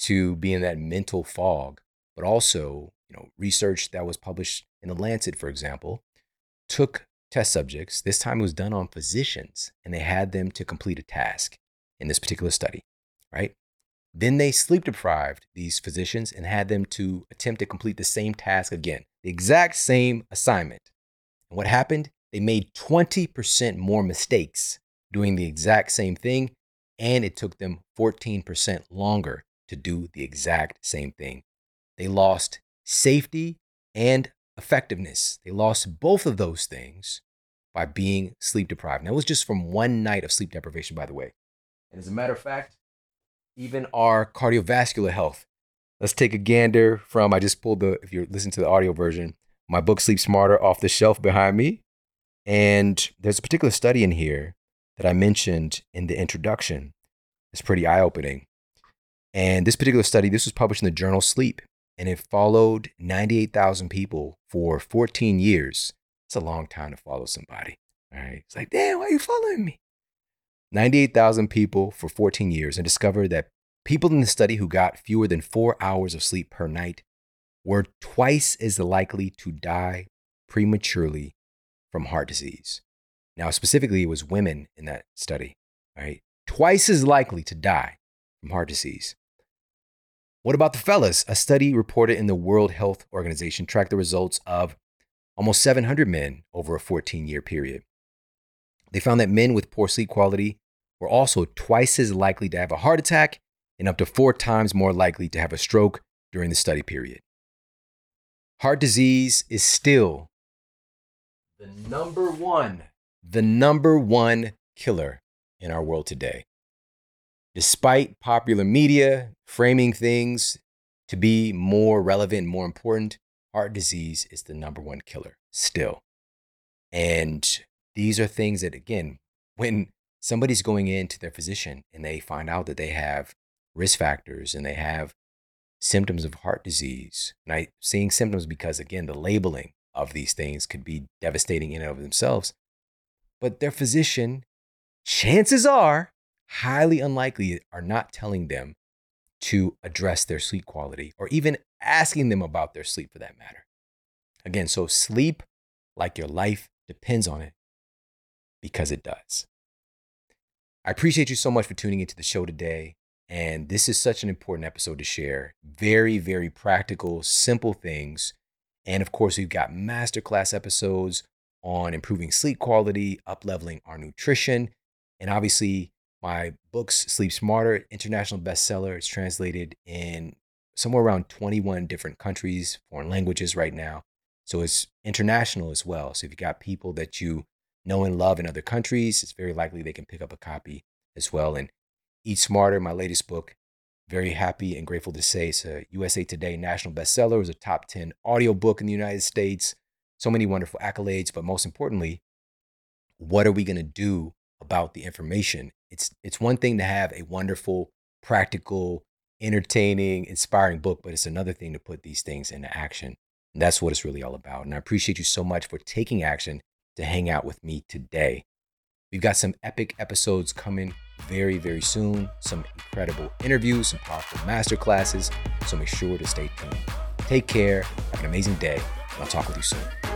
to be in that mental fog, but also, you know, research that was published in the Lancet, for example, took test subjects. This time it was done on physicians, and they had them to complete a task in this particular study, right? Then they sleep deprived these physicians and had them to attempt to complete the same task again, the exact same assignment. And what happened? They made 20% more mistakes doing the exact same thing, and it took them 14% longer to do the exact same thing. They lost safety and effectiveness. They lost both of those things by being sleep deprived. And that was just from one night of sleep deprivation, by the way. And as a matter of fact, even our cardiovascular health. Let's take a gander from, I just pulled the, if you're listening to the audio version, my book Sleep Smarter off the shelf behind me. And there's a particular study in here that I mentioned in the introduction. It's pretty eye opening. And this particular study, this was published in the journal Sleep, and it followed 98,000 people for 14 years. It's a long time to follow somebody. All right. It's like, damn, why are you following me? 98,000 people for 14 years and discovered that people in the study who got fewer than four hours of sleep per night were twice as likely to die prematurely from heart disease. Now, specifically, it was women in that study, right? Twice as likely to die from heart disease. What about the fellas? A study reported in the World Health Organization tracked the results of almost 700 men over a 14 year period. They found that men with poor sleep quality were also twice as likely to have a heart attack and up to four times more likely to have a stroke during the study period heart disease is still the number one, the number one killer in our world today. Despite popular media framing things to be more relevant, more important, heart disease is the number one killer still. And these are things that, again, when somebody's going into their physician and they find out that they have risk factors and they have symptoms of heart disease, and I seeing symptoms because, again, the labeling of these things could be devastating in and of themselves. But their physician, chances are, highly unlikely, are not telling them to address their sleep quality or even asking them about their sleep for that matter. Again, so sleep like your life depends on it because it does. I appreciate you so much for tuning into the show today. And this is such an important episode to share. Very, very practical, simple things. And of course, we've got masterclass episodes on improving sleep quality, up leveling our nutrition, and obviously my books, Sleep Smarter, international bestseller. It's translated in somewhere around 21 different countries, foreign languages right now. So it's international as well. So if you got people that you know and love in other countries, it's very likely they can pick up a copy as well. And Eat Smarter, my latest book, very happy and grateful to say it's a USA Today national bestseller. It was a top 10 audio book in the United States. So many wonderful accolades, but most importantly, what are we going to do about the information it's it's one thing to have a wonderful, practical, entertaining, inspiring book, but it's another thing to put these things into action. And that's what it's really all about. And I appreciate you so much for taking action to hang out with me today. We've got some epic episodes coming very, very soon, some incredible interviews, some powerful masterclasses. So make sure to stay tuned. Take care, have an amazing day, and I'll talk with you soon.